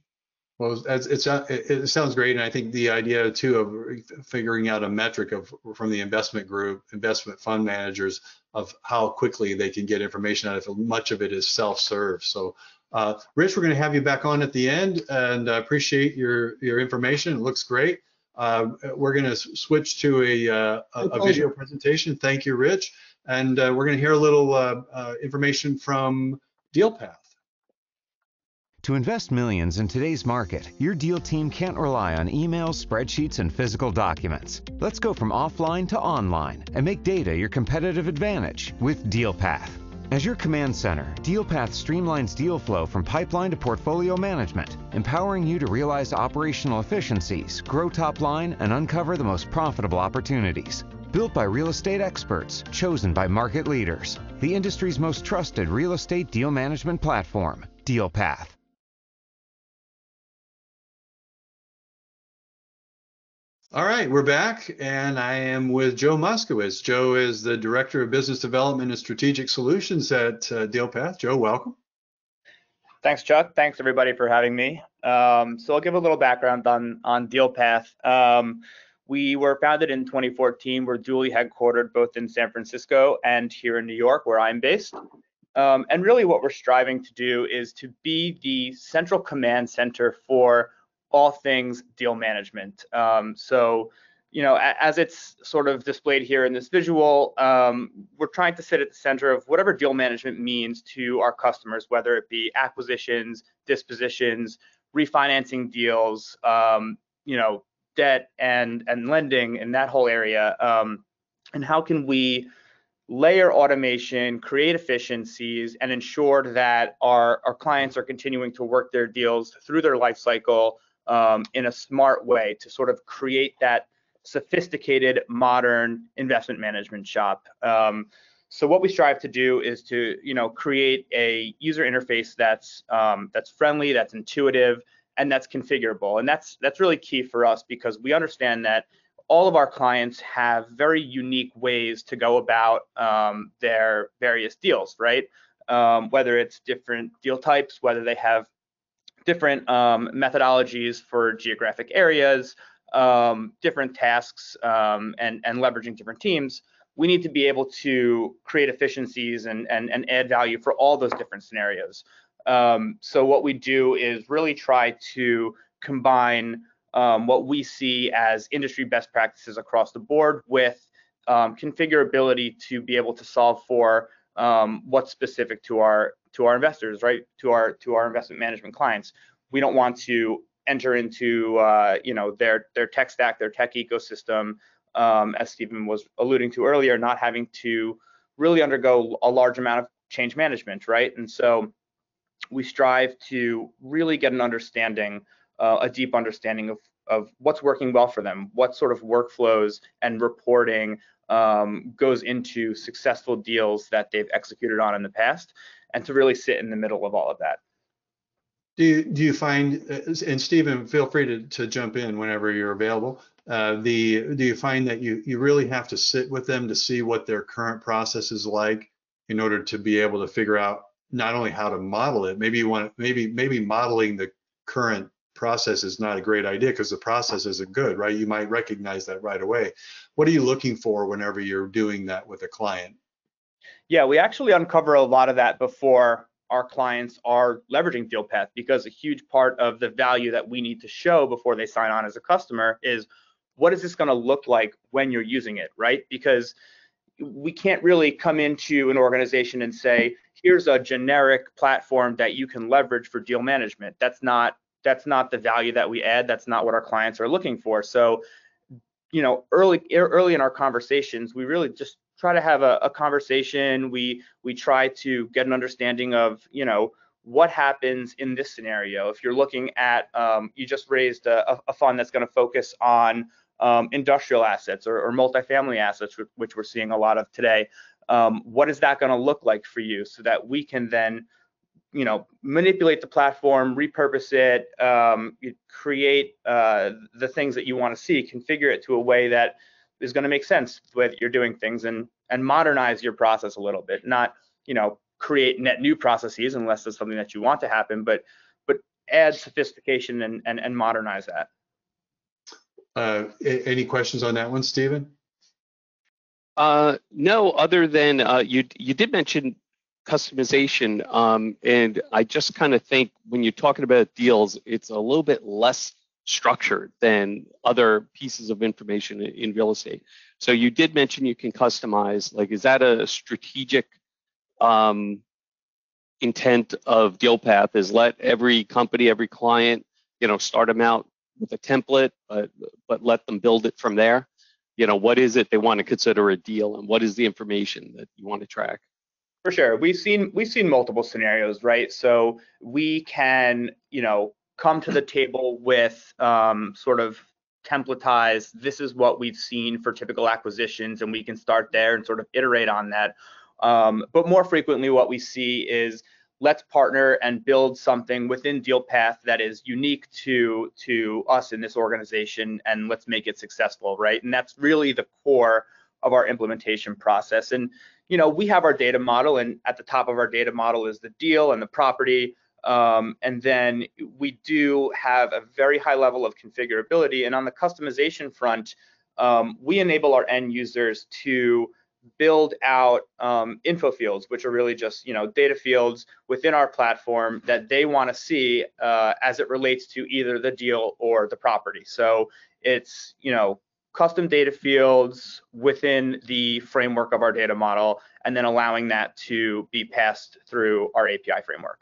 Well, it's, it's, it sounds great, and I think the idea too of figuring out a metric of from the investment group, investment fund managers, of how quickly they can get information out of it. Much of it is self-serve, so uh, Rich, we're going to have you back on at the end, and I appreciate your your information. It looks great. Uh, we're going to switch to a, uh, a, a, video presentation. Thank you, Rich. And uh, we're going to hear a little uh, uh, information from DealPath. To invest millions in today's market, your deal team can't rely on emails, spreadsheets, and physical documents. Let's go from offline to online and make data your competitive advantage with DealPath. As your command center, DealPath streamlines deal flow from pipeline to portfolio management, empowering you to realize operational efficiencies, grow top line, and uncover the most profitable opportunities. Built by real estate experts, chosen by market leaders, the industry's most trusted real estate deal management platform, DealPath. All right, we're back, and I am with Joe Moskowitz. Joe is the Director of Business Development and Strategic Solutions at uh, DealPath. Joe, welcome. Thanks, Chuck. Thanks, everybody, for having me. Um, so I'll give a little background on, on DealPath. Um, we were founded in 2014. We're dually headquartered both in San Francisco and here in New York, where I'm based. Um, and really what we're striving to do is to be the central command center for all things deal management. Um, so, you know, as it's sort of displayed here in this visual, um, we're trying to sit at the center of whatever deal management means to our customers, whether it be acquisitions, dispositions, refinancing deals, um, you know, debt and and lending in that whole area. Um, and how can we layer automation, create efficiencies, and ensure that our, our clients are continuing to work their deals through their life cycle um, in a smart way to sort of create that sophisticated modern investment management shop. Um, so what we strive to do is to you know create a user interface that's um, that's friendly, that's intuitive, and that's configurable. And that's that's really key for us because we understand that all of our clients have very unique ways to go about um, their various deals, right? Um, whether it's different deal types, whether they have different um, methodologies for geographic areas, um, different tasks, um, and, and leveraging different teams, we need to be able to create efficiencies and, and, and add value for all those different scenarios. Um, so what we do is really try to combine um, what we see as industry best practices across the board with um, configurability to be able to solve for what's specific to our to our investors, right? To our to our investment management clients. We don't want to enter into uh, you know their their tech stack, their tech ecosystem, um, as Stephen was alluding to earlier, not having to really undergo a large amount of change management, right? And so we strive to really get an understanding, uh, a deep understanding of of what's working well for them, what sort of workflows and reporting um, goes into successful deals that they've executed on in the past, and to really sit in the middle of all of that. Do you, do you find, uh, and Stephen, feel free to, to jump in whenever you're available. Uh, the do you find that you you really have to sit with them to see what their current process is like in order to be able to figure out not only how to model it, maybe you want maybe maybe modeling the current process is not a great idea because the process isn't good, right? You might recognize that right away. What are you looking for whenever you're doing that with a client? Yeah, we actually uncover a lot of that before our clients are leveraging DealPath because a huge part of the value that we need to show before they sign on as a customer is what is this going to look like when you're using it, right? Because we can't really come into an organization and say, here's a generic platform that you can leverage for deal management. That's not that's not the value that we add. That's not what our clients are looking for. So, you know, early early in our conversations, we really just try to have a, a conversation. We we try to get an understanding of, you know, what happens in this scenario. If you're looking at, um, you just raised a, a fund that's going to focus on um, industrial assets or, or, multifamily assets, which we're seeing a lot of today. Um, what is that going to look like for you so that we can then, you know, manipulate the platform, repurpose it, um, create uh, the things that you want to see, configure it to a way that is going to make sense with you're doing things and and modernize your process a little bit, not you know create net new processes unless it's something that you want to happen, but but add sophistication and and, and modernize that. Uh, any questions on that one, Stephen? Uh, no, other than uh, you you did mention customization, um, and I just kind of think when you're talking about deals, it's a little bit less structured than other pieces of information in real estate. So you did mention you can customize. Like, is that a strategic um, intent of DealPath? Is let every company, every client, you know, start them out with a template, but but let them build it from there. You know, what is it they want to consider a deal, and what is the information that you want to track? For sure, we've seen we've seen multiple scenarios, right? So we can, you know, come to the table with um, sort of templatized. This is what we've seen for typical acquisitions, and we can start there and sort of iterate on that. Um, but more frequently, what we see is let's partner and build something within DealPath that is unique to to us in this organization, and let's make it successful, right? And that's really the core of our implementation process. And you know, we have our data model, and at the top of our data model is the deal and the property. Um, and then we do have a very high level of configurability. And on the customization front, um, we enable our end users to build out um, info fields, which are really just you know data fields within our platform that they want to see uh, as it relates to either the deal or the property. So it's you know custom data fields within the framework of our data model, and then allowing that to be passed through our API framework.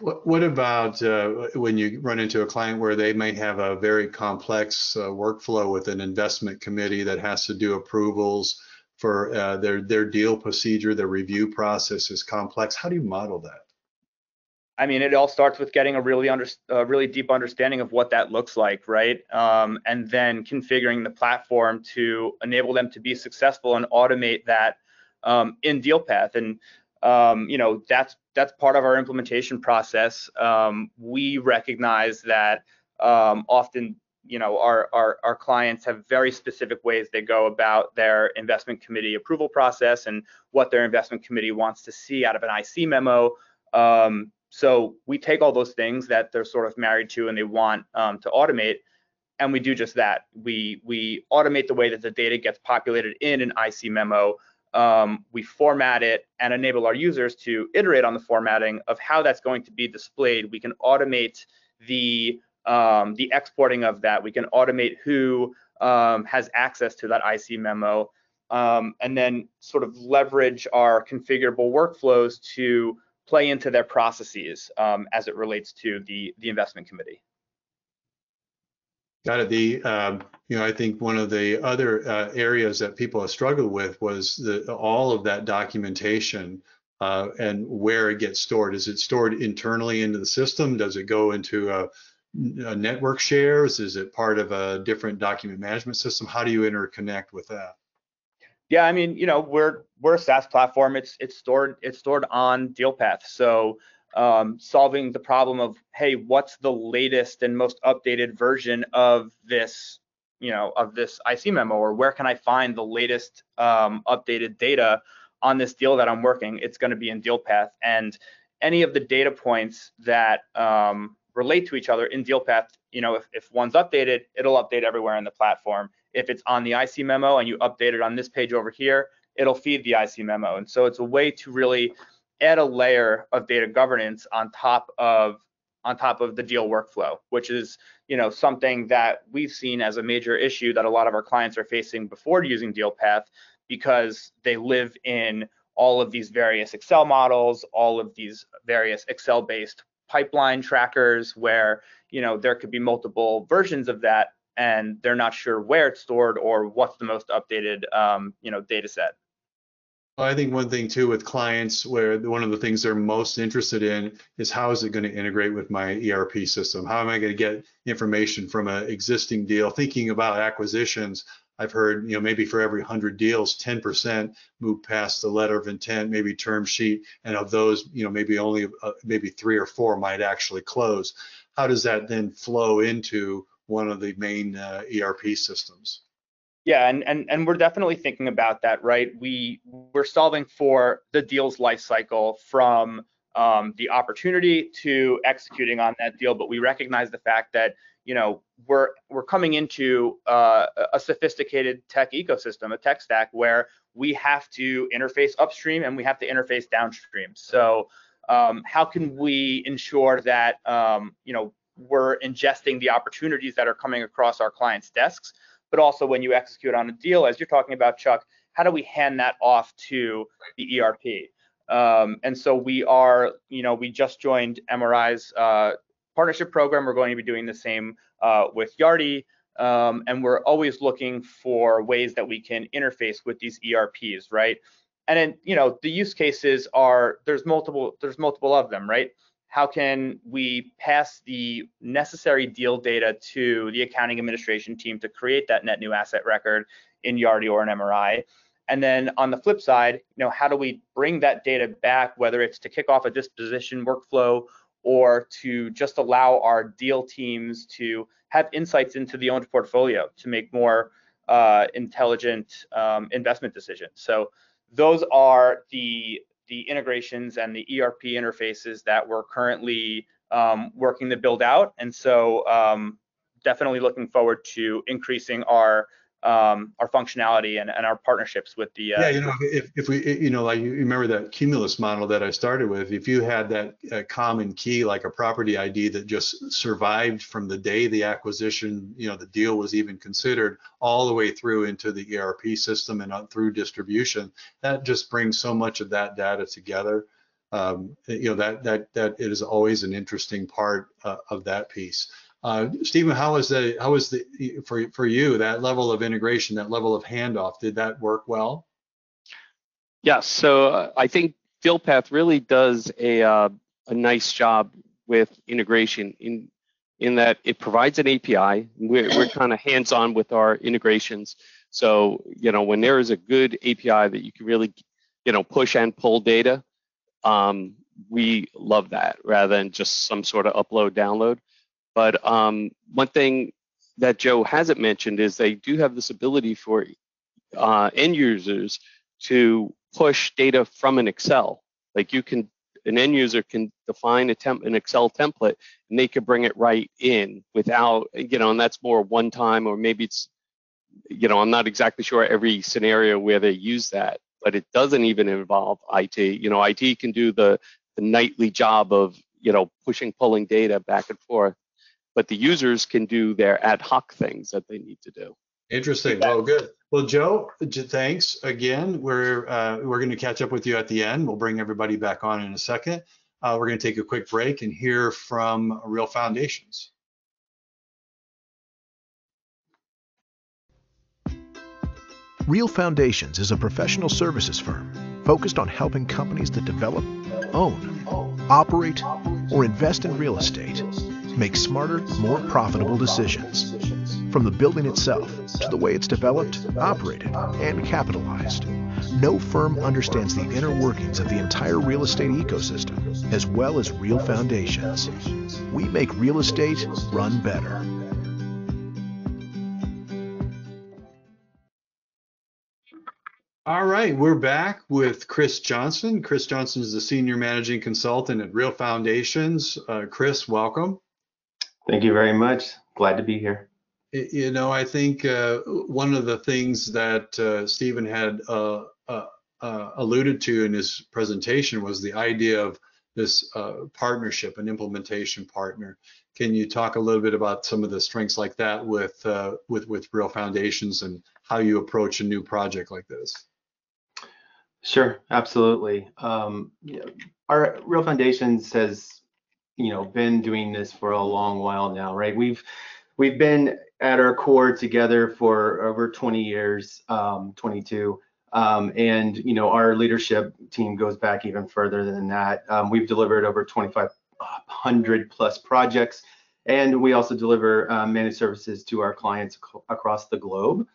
What, about uh, when you run into a client where they may have a very complex uh, workflow with an investment committee that has to do approvals? For uh, their their deal procedure, their review process is complex. How do you model that? I mean, it all starts with getting a really under, a really deep understanding of what that looks like, right? Um, and then configuring the platform to enable them to be successful and automate that um, in DealPath. And um, you know, that's that's part of our implementation process. Um, we recognize that um, often you know, our, our, our clients have very specific ways they go about their investment committee approval process and what their investment committee wants to see out of an IC memo. Um, so we take all those things that they're sort of married to and they want um, to automate, and we do just that. We we automate the way that the data gets populated in an IC memo. Um, we format it and enable our users to iterate on the formatting of how that's going to be displayed. We can automate the um, the exporting of that. We can automate who um, has access to that IC memo, um, and then sort of leverage our configurable workflows to play into their processes um, as it relates to the the investment committee. Got it. The um, you know I think one of the other uh, areas that people have struggled with was the all of that documentation uh, and where it gets stored. Is it stored internally into the system? Does it go into a network shares? Is it part of a different document management system? How do you interconnect with that? Yeah, I mean, you know, we're we're a SaaS platform. It's it's stored it's stored on DealPath. So um, solving the problem of hey, what's the latest and most updated version of this, you know, of this IC memo, or where can I find the latest um, updated data on this deal that I'm working? It's going to be in DealPath, and any of the data points that um, relate to each other in DealPath, you know, if, if one's updated, it'll update everywhere in the platform. If it's on the IC memo and you update it on this page over here, it'll feed the IC memo. And so it's a way to really add a layer of data governance on top of on top of the deal workflow, which is you know something that we've seen as a major issue that a lot of our clients are facing before using DealPath because they live in all of these various Excel models, all of these various Excel-based pipeline trackers where you know there could be multiple versions of that and they're not sure where it's stored or what's the most updated um, you know data set. I think one thing too with clients where one of the things they're most interested in is how is it going to integrate with my ERP system? How am I going to get information from an existing deal? Thinking about acquisitions, I've heard, you know, maybe for every 100 deals, 10% move past the letter of intent, maybe term sheet, and of those, you know, maybe only uh, maybe three or four might actually close. How does that then flow into one of the main uh, ERP systems? Yeah, and, and and we're definitely thinking about that, right? We we're solving for the deal's life cycle from um, the opportunity to executing on that deal, but we recognize the fact that you know we're we're coming into uh, a sophisticated tech ecosystem, a tech stack where we have to interface upstream and we have to interface downstream. So um, how can we ensure that um, you know we're ingesting the opportunities that are coming across our clients' desks? but also when you execute on a deal, as you're talking about, Chuck, how do we hand that off to the ERP? Um, and so we are, you know, we just joined MRI's uh, partnership program. We're going to be doing the same uh, with Yardi. Um, and we're always looking for ways that we can interface with these ERPs, right? And then, you know, the use cases are there's multiple there's multiple of them, right? how can we pass the necessary deal data to the accounting administration team to create that net new asset record in Yardi or an MRI? And then on the flip side, you know, how do we bring that data back, whether it's to kick off a disposition workflow or to just allow our deal teams to have insights into the owned portfolio to make more uh, intelligent um, investment decisions. So those are the the integrations and the ERP interfaces that we're currently um, working to build out. And so um, definitely looking forward to increasing our um, our functionality and, and our partnerships with the. Uh, yeah, you know, if, if we, you know, like you remember that Cumulus model that I started with, if you had that uh, common key, like a property ID that just survived from the day the acquisition, you know, the deal was even considered all the way through into the ERP system and through distribution, that just brings so much of that data together. Um, you know, that, that, that it is always an interesting part uh, of that piece. Uh, Stephen, how was the how was the for for you that level of integration, that level of handoff? Did that work well? Yes. So uh, I think DealPath really does a uh, a nice job with integration in in that it provides an API. We're, we're kind of hands on with our integrations. So you know when there is a good API that you can really you know push and pull data, um, we love that rather than just some sort of upload download. But um, one thing that Joe hasn't mentioned is they do have this ability for uh, end users to push data from an Excel. Like you can, an end user can define a temp, an Excel template, and they could bring it right in without, you know, and that's more one time, or maybe it's, you know, I'm not exactly sure every scenario where they use that, but it doesn't even involve IT. You know, IT can do the the nightly job of, you know, pushing, pulling data back and forth but the users can do their ad hoc things that they need to do. Interesting. Well, good. Well, Joe, thanks again. We're uh, we're going to catch up with you at the end. We'll bring everybody back on in a second. Uh, we're going to take a quick break and hear from Real Foundations. Real Foundations is a professional services firm focused on helping companies that develop, own, operate, or invest in real estate make smarter, more profitable decisions. From the building itself to the way it's developed, operated, and capitalized. No firm understands the inner workings of the entire real estate ecosystem as well as real foundations. We make real estate run better. All right, we're back with Chris Johnson. Chris Johnson is the senior managing consultant at Real Foundations. Uh, Chris, welcome. Thank you very much. Glad to be here. You know, I think uh, one of the things that uh, Stephen had uh, uh, uh, alluded to in his presentation was the idea of this partnership, an implementation partner. Can you talk a little bit about some of the strengths like that with with with Real Foundations and how you approach a new project like this? Sure, absolutely. Um, our Real Foundations has, you know, been doing this for a long while now, right? We've we've been at our core together for over 20 years, um, 22. Um, and you know, our leadership team goes back even further than that. Um, we've delivered over 2,500 plus projects, and we also deliver uh, managed services to our clients across the globe.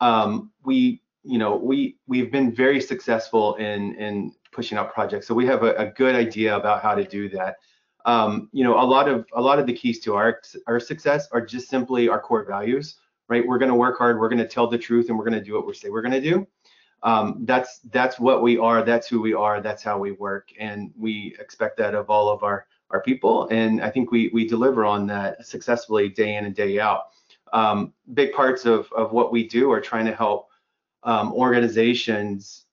Um, we you know, we we've been very successful in in pushing out projects, so we have a, a good idea about how to do that. Um, you know, a lot of a lot of the keys to our our success are just simply our core values, right? We're going to work hard, we're going to tell the truth, and we're going to do what we say we're going to do. Um, that's that's what we are, that's who we are, that's how we work, and we expect that of all of our our people. And I think we we deliver on that successfully day in and day out. Um, big parts of of what we do are trying to help um, organizations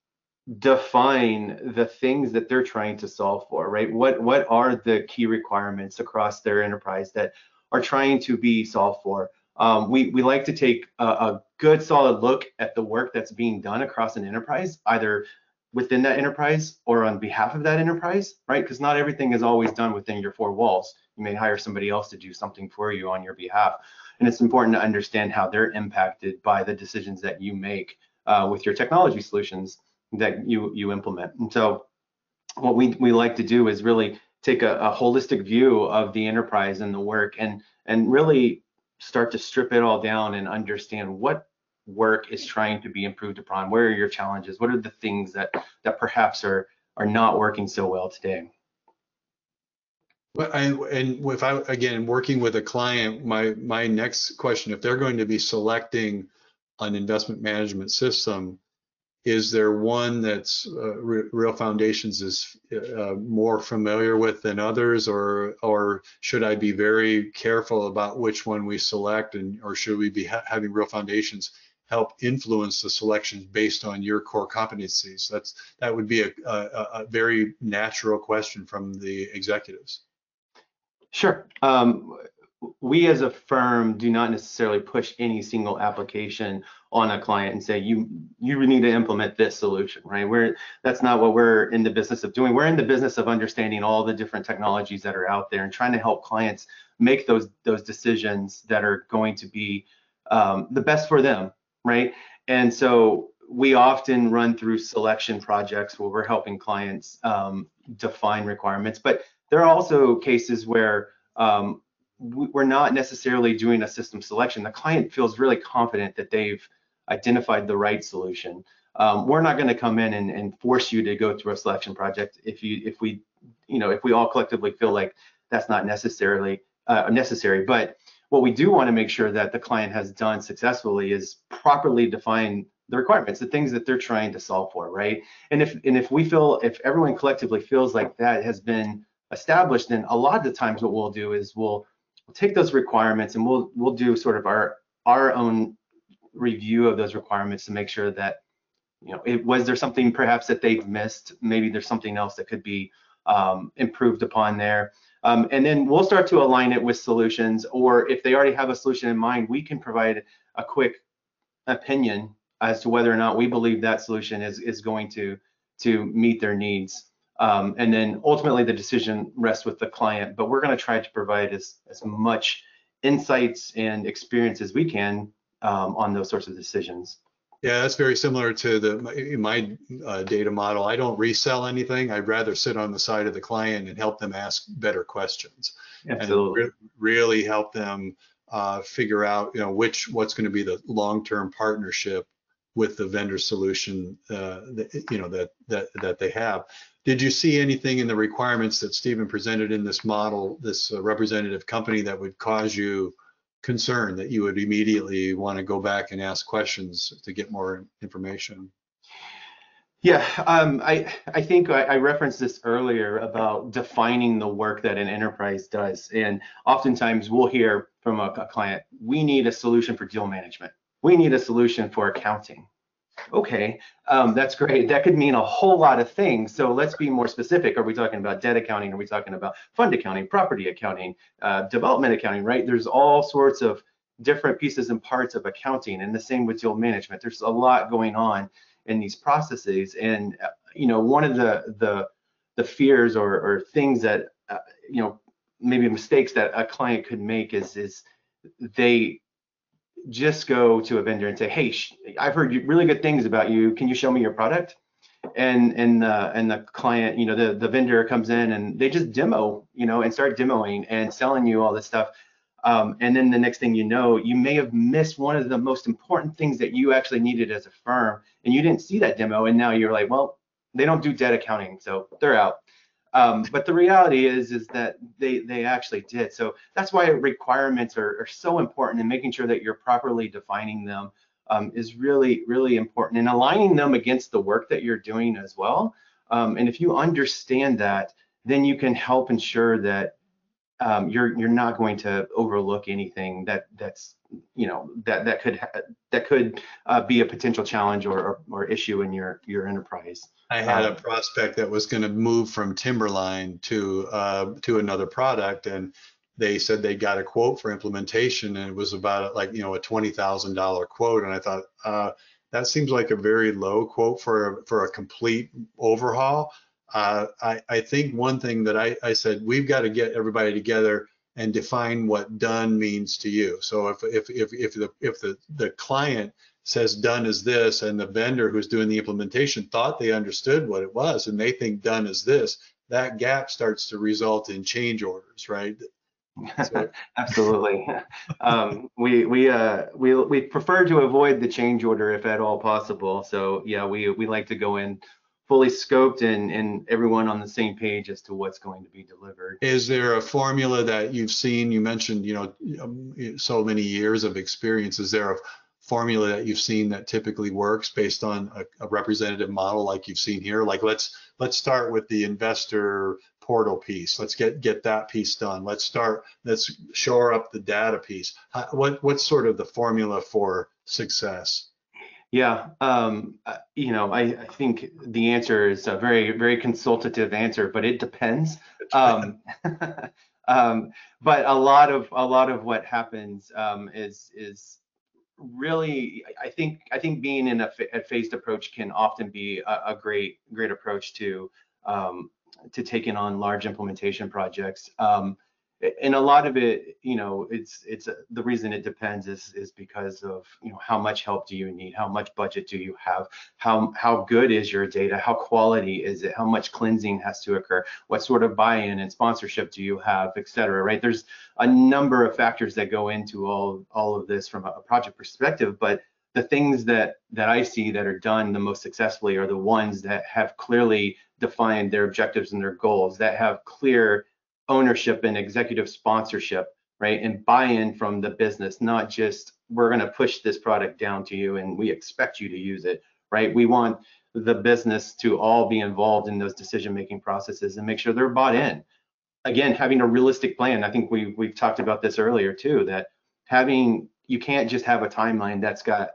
define the things that they're trying to solve for, right? What what are the key requirements across their enterprise that are trying to be solved for? Um, we we like to take a, a, good solid look at the work that's being done across an enterprise, either within that enterprise or on behalf of that enterprise, right? Because not everything is always done within your four walls. You may hire somebody else to do something for you on your behalf, and it's important to understand how they're impacted by the decisions that you make uh, with your technology solutions that you you implement. And so what we, we like to do is really take a, a holistic view of the enterprise and the work and and really start to strip it all down and understand what work is trying to be improved upon. Where are your challenges? What are the things that that perhaps are are not working so well today? Well, I, and if I again working with a client, my my next question, if they're going to be selecting an investment management system, is there one that's uh, Real Foundations is uh, more familiar with than others, or or should I be very careful about which one we select, and or should we be ha having Real Foundations help influence the selections based on your core competencies? That's that would be a, a, a very natural question from the executives. Sure. Um, we as a firm do not necessarily push any single application on a client and say you you need to implement this solution right? We're that's not what we're in the business of doing. We're in the business of understanding all the different technologies that are out there and trying to help clients make those those decisions that are going to be um, the best for them right? And so we often run through selection projects where we're helping clients um, define requirements but there are also cases where um, we're not necessarily doing a system selection. The client feels really confident that they've identified the right solution. Um, we're not going to come in and, and, force you to go through a selection project if you if we you know if we all collectively feel like that's not necessarily uh, necessary. But what we do want to make sure that the client has done successfully is properly define the requirements, the things that they're trying to solve for, right? And if and if we feel if everyone collectively feels like that has been established, then a lot of the times what we'll do is we'll we'll take those requirements and we'll we'll do sort of our our own review of those requirements to make sure that you know it was there something perhaps that they've missed? Maybe there's something else that could be um, improved upon there. Um, and then we'll start to align it with solutions or if they already have a solution in mind we can provide a quick opinion as to whether or not we believe that solution is is going to to meet their needs um, and then ultimately the decision rests with the client, but we're going to try to provide as, as much insights and experience as we can um, on those sorts of decisions. Yeah, that's very similar to the my, my uh, data model. I don't resell anything. I'd rather sit on the side of the client and help them ask better questions Absolutely. and re- really help them uh, figure out, you know, which what's going to be the long-term partnership with the vendor solution, uh, that, you know, that that that they have. Did you see anything in the requirements that Stephen presented in this model, this uh, representative company, that would cause you concern that you would immediately want to go back and ask questions to get more information? Yeah, um, I I think I, I referenced this earlier about defining the work that an enterprise does, and oftentimes we'll hear from a, a client, "We need a solution for deal management. We need a solution for accounting." Okay, um, that's great. That could mean a whole lot of things. So let's be more specific. Are we talking about debt accounting? Are we talking about fund accounting, property accounting, uh, development accounting? Right? There's all sorts of different pieces and parts of accounting, and the same with deal management. There's a lot going on in these processes. And uh, you know, one of the the the fears or, or things that uh, you know maybe mistakes that a client could make is is they just go to a vendor and say, "Hey, I've heard really good things about you. Can you show me your product?" And and uh, and the client, you know, the the vendor comes in and they just demo, you know, and start demoing and selling you all this stuff. Um, and then the next thing you know, you may have missed one of the most important things that you actually needed as a firm, and you didn't see that demo. And now you're like, well, they don't do debt accounting, so they're out. Um, but the reality is, is that they they actually did. So that's why requirements are, are so important, and making sure that you're properly defining them um, is really really important, and aligning them against the work that you're doing as well. Um, and if you understand that, then you can help ensure that um, you're you're not going to overlook anything that that's you know that that could that could uh, be a potential challenge or, or, or issue in your your enterprise. I had a prospect that was going to move from Timberline to uh, to another product, and they said they got a quote for implementation, and it was about like you know a twenty thousand dollar quote, and I thought uh, that seems like a very low quote for for a complete overhaul. Uh, I, I think one thing that I, I said we've got to get everybody together and define what done means to you. So if if if if the if the the client says done is this and the vendor who's doing the implementation thought they understood what it was and they think done is this, that gap starts to result in change orders, right? So. Absolutely. um, we we uh we we prefer to avoid the change order if at all possible. So yeah, we we like to go in fully scoped and, and everyone on the same page as to what's going to be delivered. Is there a formula that you've seen? You mentioned, you know, um, so many years of experience. Is there a formula that you've seen that typically works based on a, a representative model like you've seen here? Like let's let's start with the investor portal piece. Let's get get that piece done. Let's start. Let's shore up the data piece. What what's sort of the formula for success? Yeah, um, uh, you know, I, I, think the answer is a very, very consultative answer, but it depends. Um, um, but a lot of a lot of what happens um, is is really, I think, I think being in a, a phased approach can often be a, a great, great approach to um, to taking on large implementation projects. Um, and a lot of it you know it's it's uh, the reason it depends is is because of you know how much help do you need? How much budget do you have? How how good is your data? How quality is it? How much cleansing has to occur? What sort of buy-in and sponsorship do you have et cetera right? There's a number of factors that go into all all of this from a project perspective but the things that that I see that are done the most successfully are the ones that have clearly defined their objectives and their goals that have clear ownership and executive sponsorship, right? And buy-in from the business, not just we're going to push this product down to you and we expect you to use it, right? We want the business to all be involved in those decision-making processes and make sure they're bought in. Again, having a realistic plan. I think we we've talked about this earlier too. That having you can't just have a timeline that's got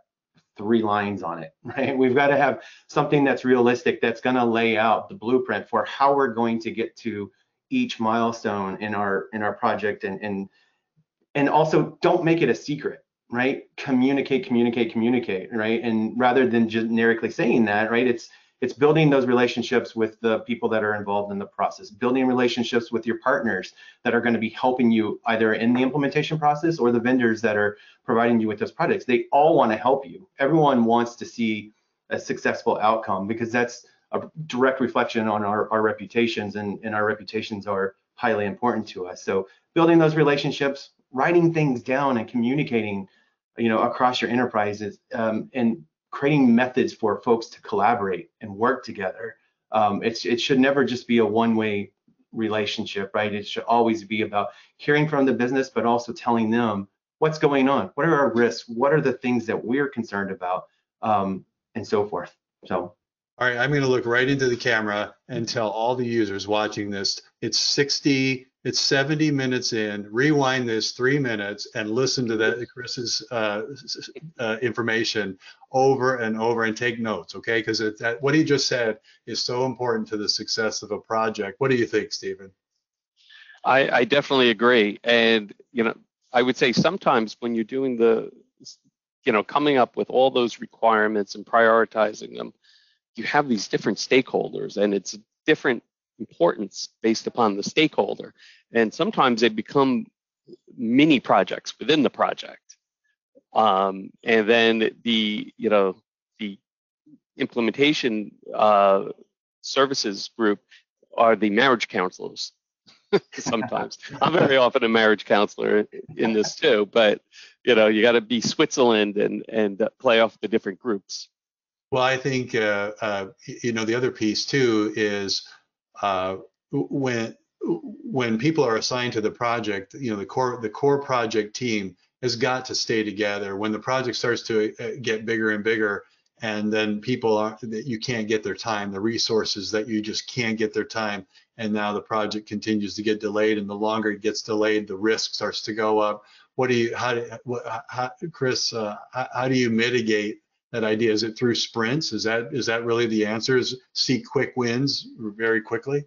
three lines on it, right? We've got to have something that's realistic that's going to lay out the blueprint for how we're going to get to each milestone in our in our project and and and also don't make it a secret right communicate communicate communicate right and rather than generically saying that right it's it's building those relationships with the people that are involved in the process, building relationships with your partners that are going to be helping you either in the implementation process or the vendors that are providing you with those products. They all want to help you. Everyone wants to see a successful outcome because that's a direct reflection on our, our reputations and, and our reputations are highly important to us. So building those relationships, writing things down and communicating, you know, across your enterprises um, and creating methods for folks to collaborate and work together. Um, it's, it should never just be a one-way relationship, right? It should always be about hearing from the business, but also telling them what's going on, what are our risks, what are the things that we're concerned about, um, and so forth. So. All right, I'm going to look right into the camera and tell all the users watching this, it's 60 it's 70 minutes in. Rewind this three minutes and listen to that Chris's uh, uh, information over and over and take notes, okay? Because what he just said is so important to the success of a project. What do you think, Stephen? I, I definitely agree, and you know, I would say sometimes when you're doing the, you know, coming up with all those requirements and prioritizing them, you have these different stakeholders, and it's different importance based upon the stakeholder. And sometimes they become mini projects within the project. Um, and then the, you know, the implementation uh, services group are the marriage counselors sometimes. I'm very often a marriage counselor in this too, but you know, you got to be Switzerland and and play off the different groups. Well, I think uh, uh, you know the other piece too is uh, when when people are assigned to the project, you know, the core the core project team has got to stay together. When the project starts to uh, get bigger and bigger, and then people are that you can't get their time, the resources that you just can't get their time, and now the project continues to get delayed, and the longer it gets delayed, the risk starts to go up. What do you, how do, how, Chris, uh, how do you mitigate that idea? Is it through sprints? Is that is that really the answer? Is see quick wins very quickly?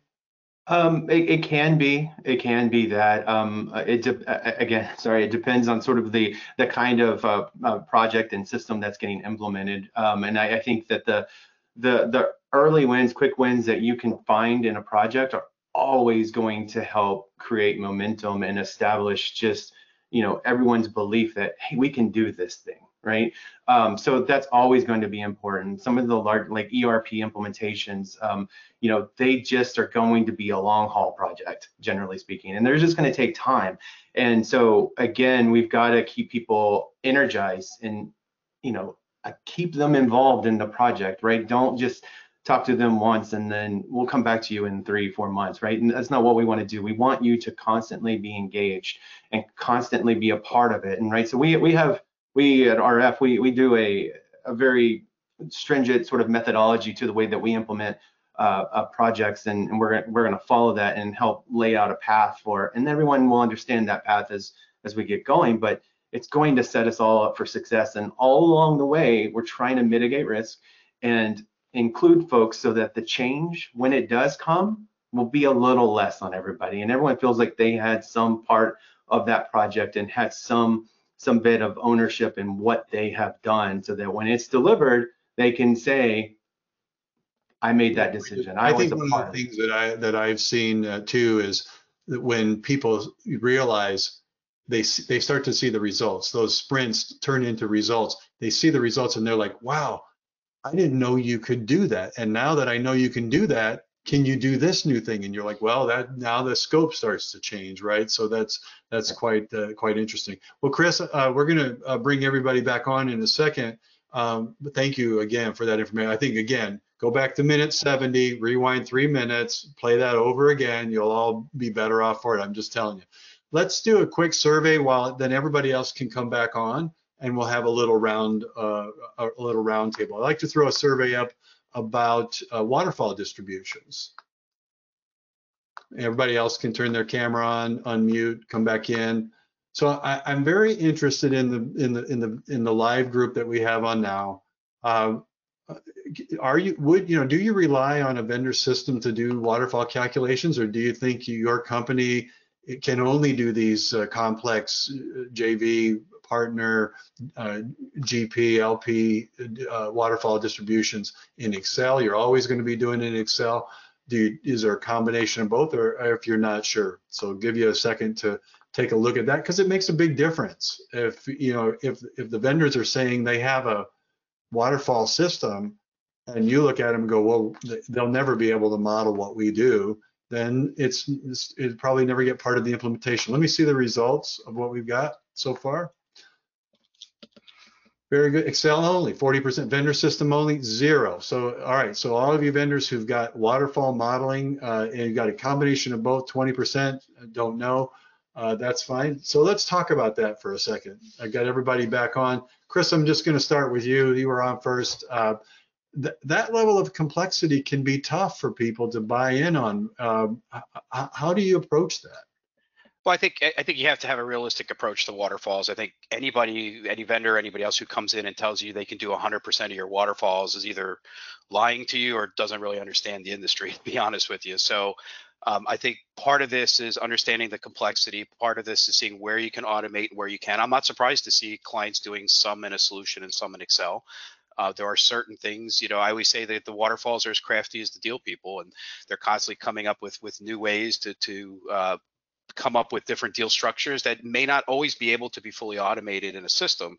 Um, it, it, can be. It can be that. Um, it de- again, sorry, it depends on sort of the the kind of uh, uh, project and system that's getting implemented. Um, and I, I, think that the the the early wins, quick wins that you can find in a project are always going to help create momentum and establish just you know everyone's belief that hey, we can do this thing right? Um, so that's always going to be important. Some of the large, like ERP implementations, um, you know, they just are going to be a long haul project, generally speaking, and they're just going to take time. And so again, we've got to keep people energized and, you know, uh, keep them involved in the project, right? Don't just talk to them once and then we'll come back to you in three, four months, right? And that's not what we want to do. We want you to constantly be engaged and constantly be a part of it. And right, so we we have we at RF, we, we do a, a very stringent sort of methodology to the way that we implement uh, uh, projects and, and, we're, we're going to follow that and help lay out a path for and everyone will understand that path as as we get going but it's going to set us all up for success and all along the way we're trying to mitigate risk and include folks so that the change when it does come will be a little less on everybody and everyone feels like they had some part of that project and had some some bit of ownership in what they have done so that when it's delivered, they can say, I made that decision. I, I think one of the things that I that I've seen uh, too is that when people realize they they start to see the results, those sprints turn into results. They see the results and they're like, "Wow, I didn't know you could do that." And now that I know you can do that, can you do this new thing? And you're like well that now the scope starts to change right? So that's that's quite uh, quite interesting. Well chris uh, we're going to uh, bring everybody back on in a second. Um, but thank you again for that information. I think again go back to minute 70 rewind three minutes play that over again. You'll all be better off for it i'm just telling you. Let's do a quick survey while then everybody else can come back on and we'll have a little round uh, a little round table i like to throw a survey up about uh, waterfall distributions. Everybody else can turn their camera on, unmute, come back in. So I, am very interested in the in the in the in the live group that we have on now. Uh, are you would you know do you rely on a vendor system to do waterfall calculations, or do you think your company can only do these uh, complex uh, JV partner, uh, GP, LP, uh, waterfall distributions in Excel. You're always going to be doing it in Excel. Do you, is there a combination of both, or, if you're not sure? So give you a second to take a look at that because it makes a big difference. If you know if if the vendors are saying they have a waterfall system, and you look at them and go, well, they'll never be able to model what we do then it's, it's it probably never get part of the implementation. Let me see the results of what we've got so far. Very good. Excel only, 40% vendor system only, zero. So, all right. So all of you vendors who've got waterfall modeling uh, and you've got a combination of both, 20% don't know, uh, that's fine. So let's talk about that for a second. I got everybody back on. Chris, I'm just going to start with you. You were on first. Uh, th- that level of complexity can be tough for people to buy in on. Um, how do you approach that? Well, I think I think you have to have a realistic approach to waterfalls. I think anybody, any vendor, anybody else who comes in and tells you they can do 100% of your waterfalls is either lying to you or doesn't really understand the industry. To be honest with you, so um, I think part of this is understanding the complexity. Part of this is seeing where you can automate and where you can. I'm not surprised to see clients doing some in a solution and some in Excel. Uh, there are certain things, you know, I always say that the waterfalls are as crafty as the deal people, and they're constantly coming up with with new ways to to uh, come up with different deal structures that may not always be able to be fully automated in a system.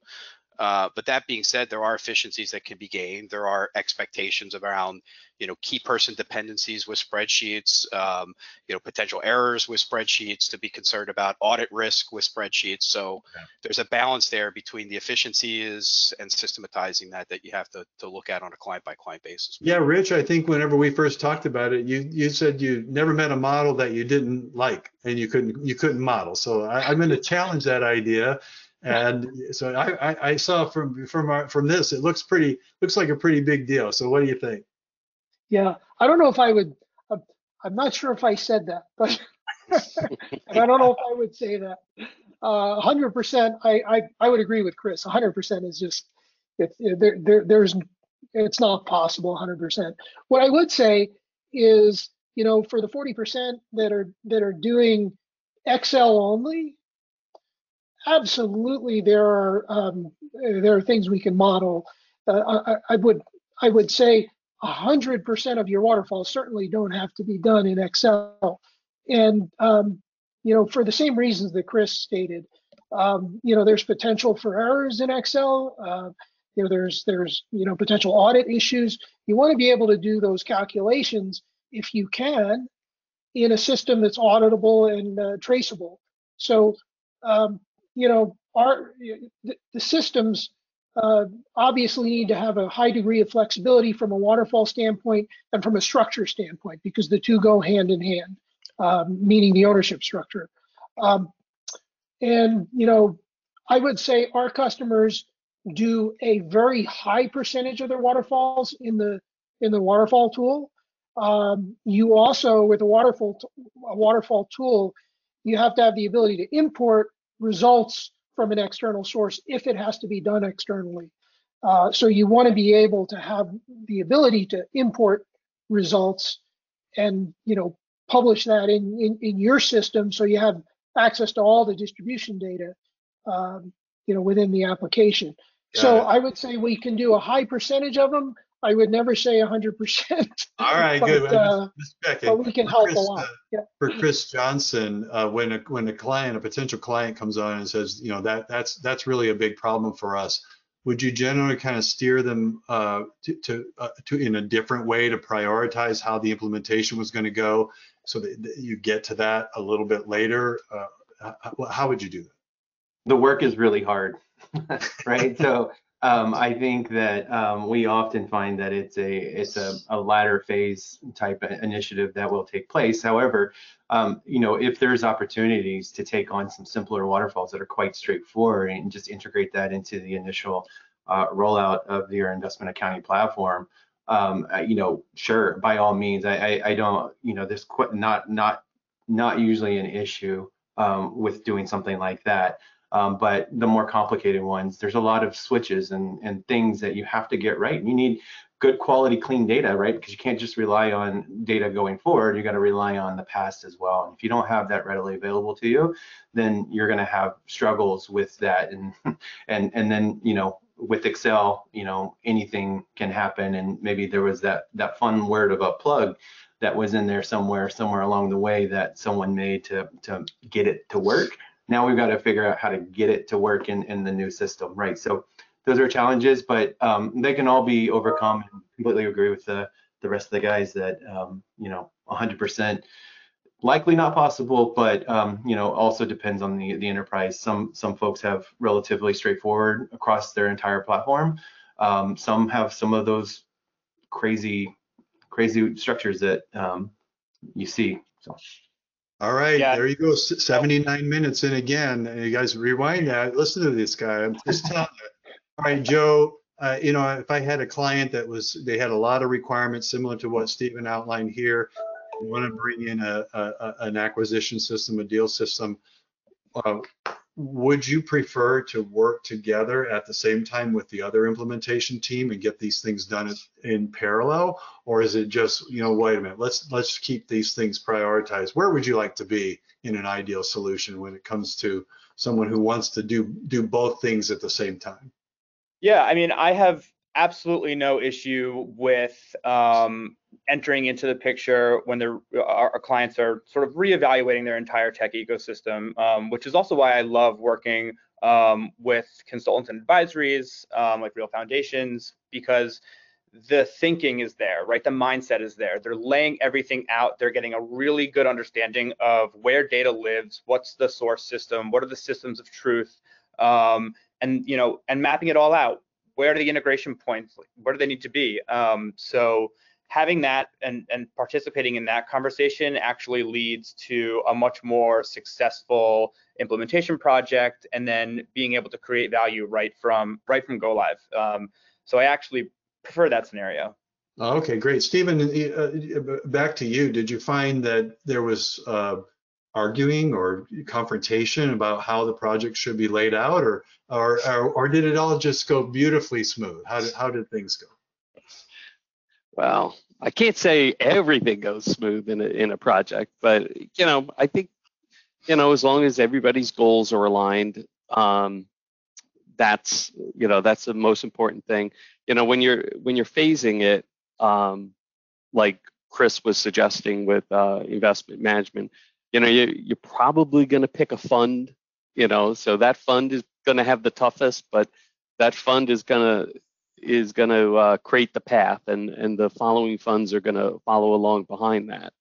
Uh, but that being said, there are efficiencies that can be gained. There are expectations around, you know, key person dependencies with spreadsheets, um, you know, potential errors with spreadsheets to be concerned about, audit risk with spreadsheets. So okay. there's a balance there between the efficiencies and systematizing that that you have to, to look at on a client by client basis. Yeah, Rich, I think whenever we first talked about it, you you said you never met a model that you didn't like and you couldn't you couldn't model. So I, I'm going to challenge that idea and so I, I, saw from from our, from this, it looks pretty looks like a pretty big deal. So what do you think? Yeah, I don't know if I would. I'm not sure if I said that, but I don't know if I would say that. Uh, 100%, I, I I would agree with Chris. 100% is just if there, there there's it's not possible 100%. What I would say is, you know, for the 40% that are that are doing Excel only, absolutely there are um, there are things we can model. Uh, I, I, would I would say 100% of your waterfalls certainly don't have to be done in Excel, and um, you know for the same reasons that Chris stated. Um, you know there's potential for errors in Excel. Uh, you know there's there's you know potential audit issues. You want to be able to do those calculations if you can in a system that's auditable and uh, traceable. So um, you know, our the, the systems uh, obviously need to have a high degree of flexibility from a waterfall standpoint and from a structure standpoint because the two go hand in hand, um, meaning the ownership structure. Um, and you know, I would say our customers do a very high percentage of their waterfalls in the in the waterfall tool. Um, you also, with a waterfall a waterfall tool, you have to have the ability to import results from an external source if it has to be done externally. Uh, so you want to be able to have the ability to import results and you know publish that in, in, in your system so you have access to all the distribution data um, you know within the application. Got so it. I would say we can do a high percentage of them. I would never say 100%. All right, but, good. Uh, but we can help Chris, a lot. Uh, yeah. For Chris Johnson, uh, when a when a client, a potential client comes on and says, you know, that that's that's really a big problem for us, would you generally kind of steer them uh, to to, uh, to in a different way to prioritize how the implementation was going to go, so that, that, you get to that a little bit later? Uh, how, how would you do that? The work is really hard, right? so um, I think that um, we often find that it's a it's a, a latter phase type initiative that will take place. However, um, you know, if there's opportunities to take on some simpler waterfalls that are quite straightforward and just integrate that into the initial uh, rollout of your investment accounting platform, um, you know, sure, by all means. I, I, I don't, you know, this not not not usually an issue um, with doing something like that. Um, but the more complicated ones, there's a lot of switches and, and things that you have to get right. You need good quality, clean data, right? Because you can't just rely on data going forward. You got to rely on the past as well. And if you don't have that readily available to you, then you're going to have struggles with that. And and and then you know with Excel, you know anything can happen. And maybe there was that that fun word of a plug that was in there somewhere somewhere along the way that someone made to to get it to work. Now we've got to figure out how to get it to work in in the new system, right? So those are challenges, but um, they can all be overcome. And completely agree with the the rest of the guys that um, you know 100% likely not possible, but um, you know also depends on the the enterprise. Some some folks have relatively straightforward across their entire platform. Um, some have some of those crazy crazy structures that um, you see. So. All right, Yeah. there you go. s- 79 minutes in again. And You guys rewind that. Listen to this guy. I'm just telling you. All right, Joe. Uh, you know, if I had a client that was, they had a lot of requirements similar to what Stephen outlined here, want to bring in a, a, a- an acquisition system, a deal system. Uh, would you prefer to work together at the same time with the other implementation team and get these things done in parallel, or is it just, you know, wait a minute, let's let's keep these things prioritized? Where would you like to be in an ideal solution when it comes to someone who wants to do do both things at the same time? Yeah, I mean, I have absolutely no issue with um, entering into the picture when our, our clients are sort of reevaluating their entire tech ecosystem, um, which is also why I love working um, with consultants and advisories um, like Real Foundations because the thinking is there, right? The mindset is there. They're laying everything out. They're getting a really good understanding of where data lives, what's the source system, what are the systems of truth, um, and you know, and mapping it all out. Where are the integration points? Where do they need to be? Um, so having that and and participating in that conversation actually leads to a much more successful implementation project, and then being able to create value right from right from go live. Um, so I actually prefer that scenario. Okay, great. Stephen, uh, back to you. Did you find that there was uh, arguing or confrontation about how the project should be laid out, or or or, or did it all just go beautifully smooth? How did how did things go? Well, I can't say everything goes smooth in a, in a project, but you know, I think you know, as long as everybody's goals are aligned, um, that's you know, that's the most important thing. You know, when you're when you're phasing it, um, like Chris was suggesting with uh, investment management, you know, you, you're probably going to pick a fund. You know, so that fund is going to have the toughest, but that fund is going to is going to uh, create the path and and the following funds are going to follow along behind that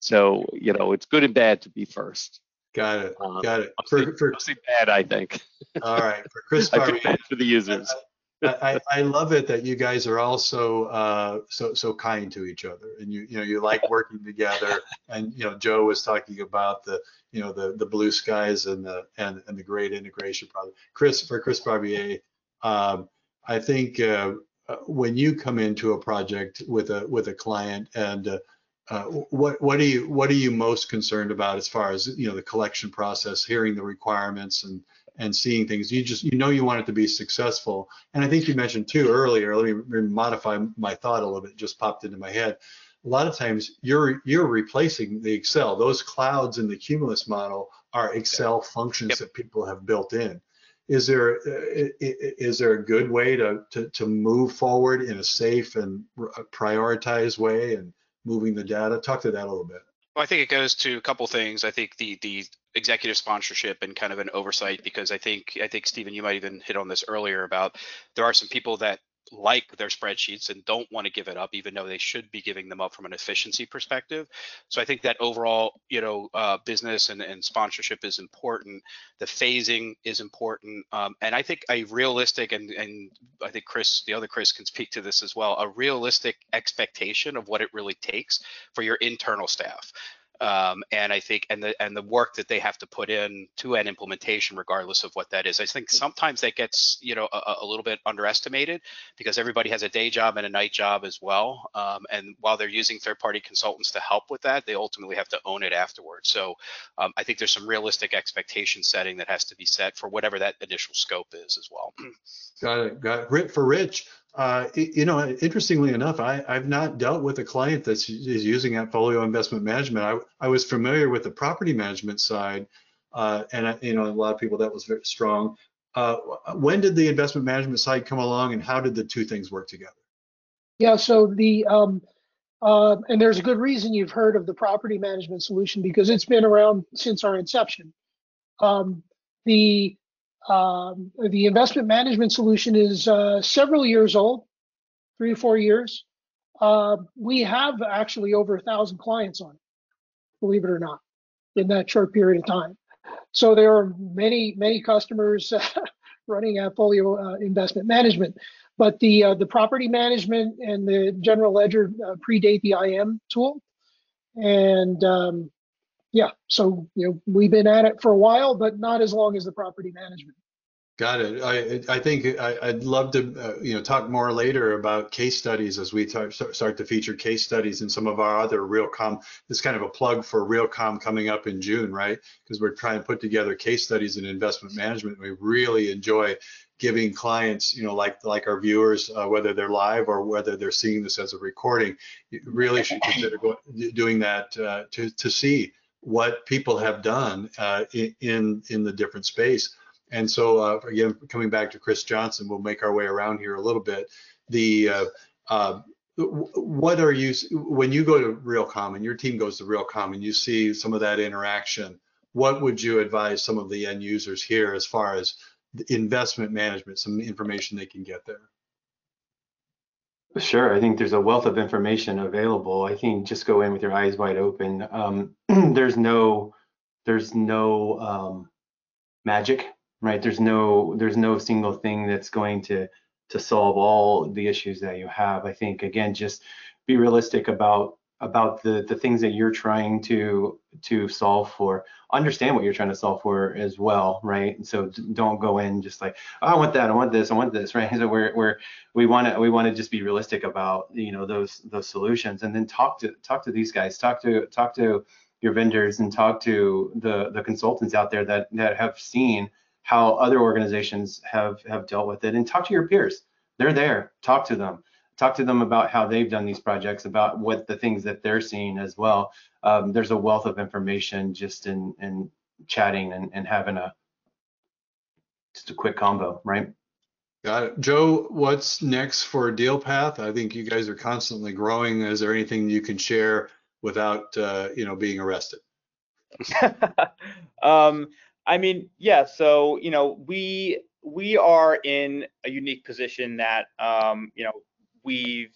so you know it's good and bad to be first Got it. Um, Got it. mostly, For, for, mostly bad i think all right. For Chris i bad for the users I, I love it that you guys are also uh, so so kind to each other, and you you know you like working together. And you know Joe was talking about the you know the the blue skies and the and and the great integration product. Chris for Chris Barbier, um, I think uh, uh, when you come into a project with a with a client and uh, uh, what what are you what are you most concerned about as far as you know the collection process, hearing the requirements and and seeing things. You just you know you want it to be successful. And I think you mentioned too earlier. Let me modify my thought a little bit. It just popped into my head. A lot of times you're you're replacing the Excel. Those clouds in the Cumulus model are Excel functions Yep. that people have built in. Is there uh, is there a good way to to to move forward in a safe and prioritized way and moving the data? Talk to that a little bit. Well, I think it goes to a couple things. I think the the executive sponsorship and kind of an oversight because I think I think Stephen, you might even hit on this earlier about there are some people that like their spreadsheets and don't want to give it up, even though they should be giving them up from an efficiency perspective. So I think that overall, you know, uh, business and, and sponsorship is important. The phasing is important, um, and I think a realistic and and I think Chris, the other Chris, can speak to this as well. A realistic expectation of what it really takes for your internal staff. Um, and I think and the and the work that they have to put in to an implementation, regardless of what that is. I think sometimes that gets you know a, a little bit underestimated because everybody has a day job and a night job as well. Um, and while they're using third-party consultants to help with that, they ultimately have to own it afterwards. So um, I think there's some realistic expectation setting that has to be set for whatever that initial scope is as well. Got it. Got it. For Rich, uh, you know, interestingly enough, I, I've not dealt with a client that's is using AppFolio Investment Management. I, I was familiar with the property management side, uh, and I, you know, a lot of people that was very strong. Uh, when did the investment management side come along, and how did the two things work together? Yeah, so the um, uh, and there's a good reason you've heard of the property management solution because it's been around since our inception. Um, the um, the investment management solution is uh, several years old, three or four years. Uh, we have actually over a thousand clients on it, believe it or not, in that short period of time. So there are many, many customers running AppFolio uh, investment management. But the uh, the property management and the general ledger uh, predate the IM tool, and um, yeah, so you know we've been at it for a while, but not as long as the property management. Got it. I I think I, would love to uh, you know talk more later about case studies as we start to feature case studies in some of our other Realcomm. This kind of a plug for Realcomm coming up in June, right? Because we're trying to put together case studies in investment management. We really enjoy giving clients, you know, like like our viewers, uh, whether they're live or whether they're seeing this as a recording, you really should consider go, doing that uh, to to see what people have done uh, in in the different space. And so uh, again, coming back to Chris Johnson, we'll make our way around here a little bit. The uh, uh, what are you when you go to Realcomm and your team goes to Realcomm and you see some of that interaction? What would you advise some of the end users here as far as investment management, some information they can get there? Sure. I think there's a wealth of information available. I think just go in with your eyes wide open. Um, there's no, there's no um, magic, right? There's no, there's no single thing that's going to to solve all the issues that you have. I think again, just be realistic about about the the things that you're trying to to solve for. Understand what you're trying to solve for as well right? And so don't go in just like oh, i want that i want this i want this right? So we're, we're we want to we want to just be realistic about you know those those solutions. And then talk to talk to these guys talk to talk to your vendors and talk to the the consultants out there that that have seen how other organizations have have dealt with it. And talk to your peers. They're there. Talk to them talk to them about how they've done these projects, about what the things that they're seeing as well. Um, there's a wealth of information just in in chatting and, and having a just a quick combo, right? Got it. Joe, what's next for Dealpath? I think you guys are constantly growing. Is there anything you can share without uh, you know being arrested? um, I mean, yeah. So you know, we we are in a unique position that um, you know we've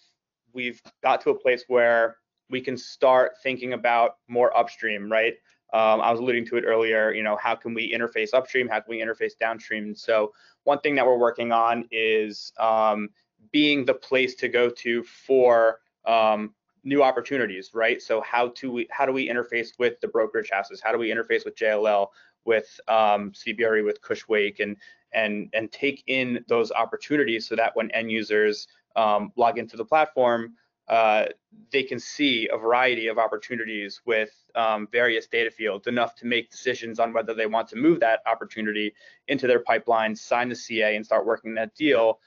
we've got to a place where we can start thinking about more upstream, right? Um, I was alluding to it earlier. You know, how can we interface upstream? How can we interface downstream? So one thing that we're working on is um, being the place to go to for um, new opportunities, right? So how to we how do we interface with the brokerage houses? How do we interface with JLL, with um, CBRE, with Cushwake, and and and take in those opportunities so that when end users um, log into the platform, uh, they can see a variety of opportunities with um, various data fields, enough to make decisions on whether they want to move that opportunity into their pipeline, sign the CA, and start working that deal.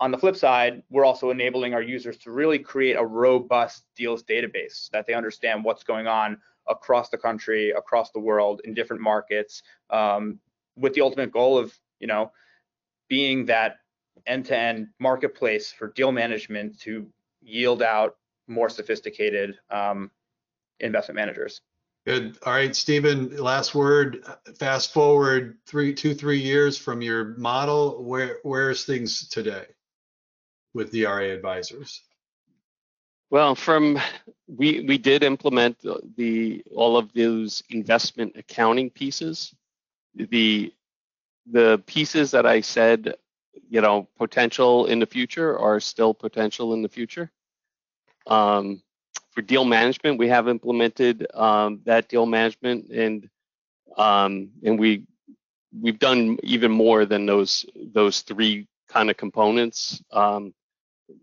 On the flip side, we're also enabling our users to really create a robust deals database that they understand what's going on across the country, across the world, in different markets, um, with the ultimate goal of, you know, being that end-to-end marketplace for deal management to yield out more sophisticated um, investment managers. Good. All right, Stephen, last word. Fast forward three, two, three years from your model. Where where's things today with DRA advisors? Well, from we we did implement the all of those investment accounting pieces. The the pieces that I said you know, potential in the future are still potential in the future. Um, for deal management, we have implemented um, that deal management, and um, and we we've done even more than those those three kind of components. Um,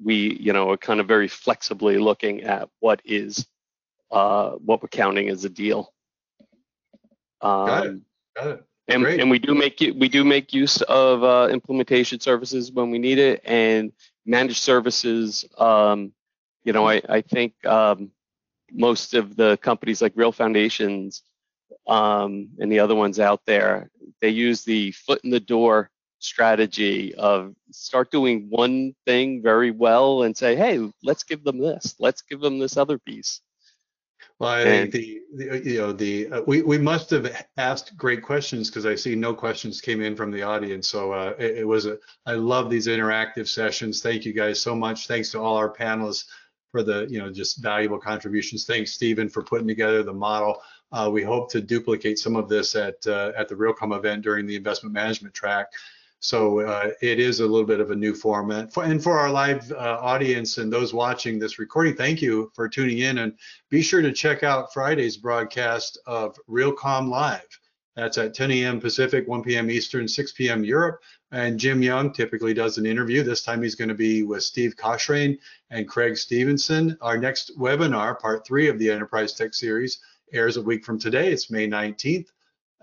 we you know are kind of very flexibly looking at what is uh, what we're counting as a deal. Got it. Um, Got it. And, Great. and we do make it, we do make use of uh, implementation services when we need it and managed services. Um, you know, I, I think um, most of the companies like Real Foundations um, and the other ones out there, they use the foot in the door strategy of start doing one thing very well and say, hey, let's give them this, let's give them this other piece. Well, I And- think the, the you know the uh, we we must have asked great questions because I see no questions came in from the audience. So uh, it, it was a I love these interactive sessions. Thank you guys so much. Thanks to all our panelists for the you know just valuable contributions. Thanks Stephen for putting together the model. Uh, we hope to duplicate some of this at uh, at the Realcomm event during the investment management track. So uh, it is a little bit of a new format. For, and for our live uh, audience and those watching this recording, thank you for tuning in. And be sure to check out Friday's broadcast of Realcomm Live. That's at 10 a.m. Pacific, 1 p.m. Eastern, 6 p.m. Europe. And Jim Young typically does an interview. This time he's going to be with Steve Koshrain and Craig Stevenson. Our next webinar, part three of the Enterprise Tech Series, airs a week from today. It's May 19th.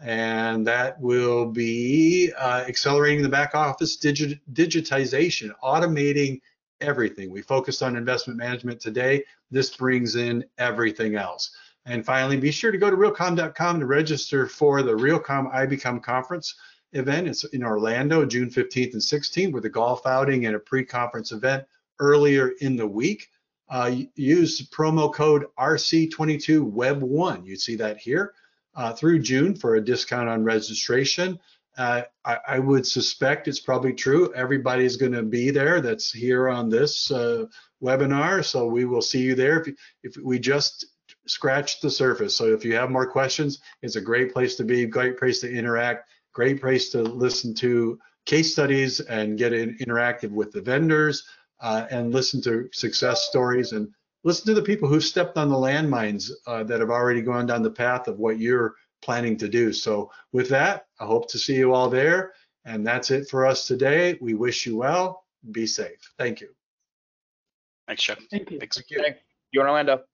And that will be uh, accelerating the back office digit, digitization, automating everything. We focused on investment management today. This brings in everything else. And finally, be sure to go to realcomm.com to register for the Realcomm IBcon conference event. It's in Orlando, June 15th and 16th, with a golf outing and a pre-conference event earlier in the week. Uh, use promo code RC22Web1. You see that here uh, through June for a discount on registration. Uh, I, I, would suspect it's probably true. Everybody's going to be there that's here on this uh, webinar. So we will see you there. If, if we just scratched the surface. So if you have more questions, it's a great place to be, great place to interact, great place to listen to case studies and get in, interactive with the vendors uh, and listen to success stories and listen to the people who've stepped on the landmines uh, that have already gone down the path of what you're planning to do. So with that, I hope to see you all there. And that's it for us today. We wish you well. Be safe. Thank you. Thanks, Chuck. Thank you. Thanks. Thank you in Orlando.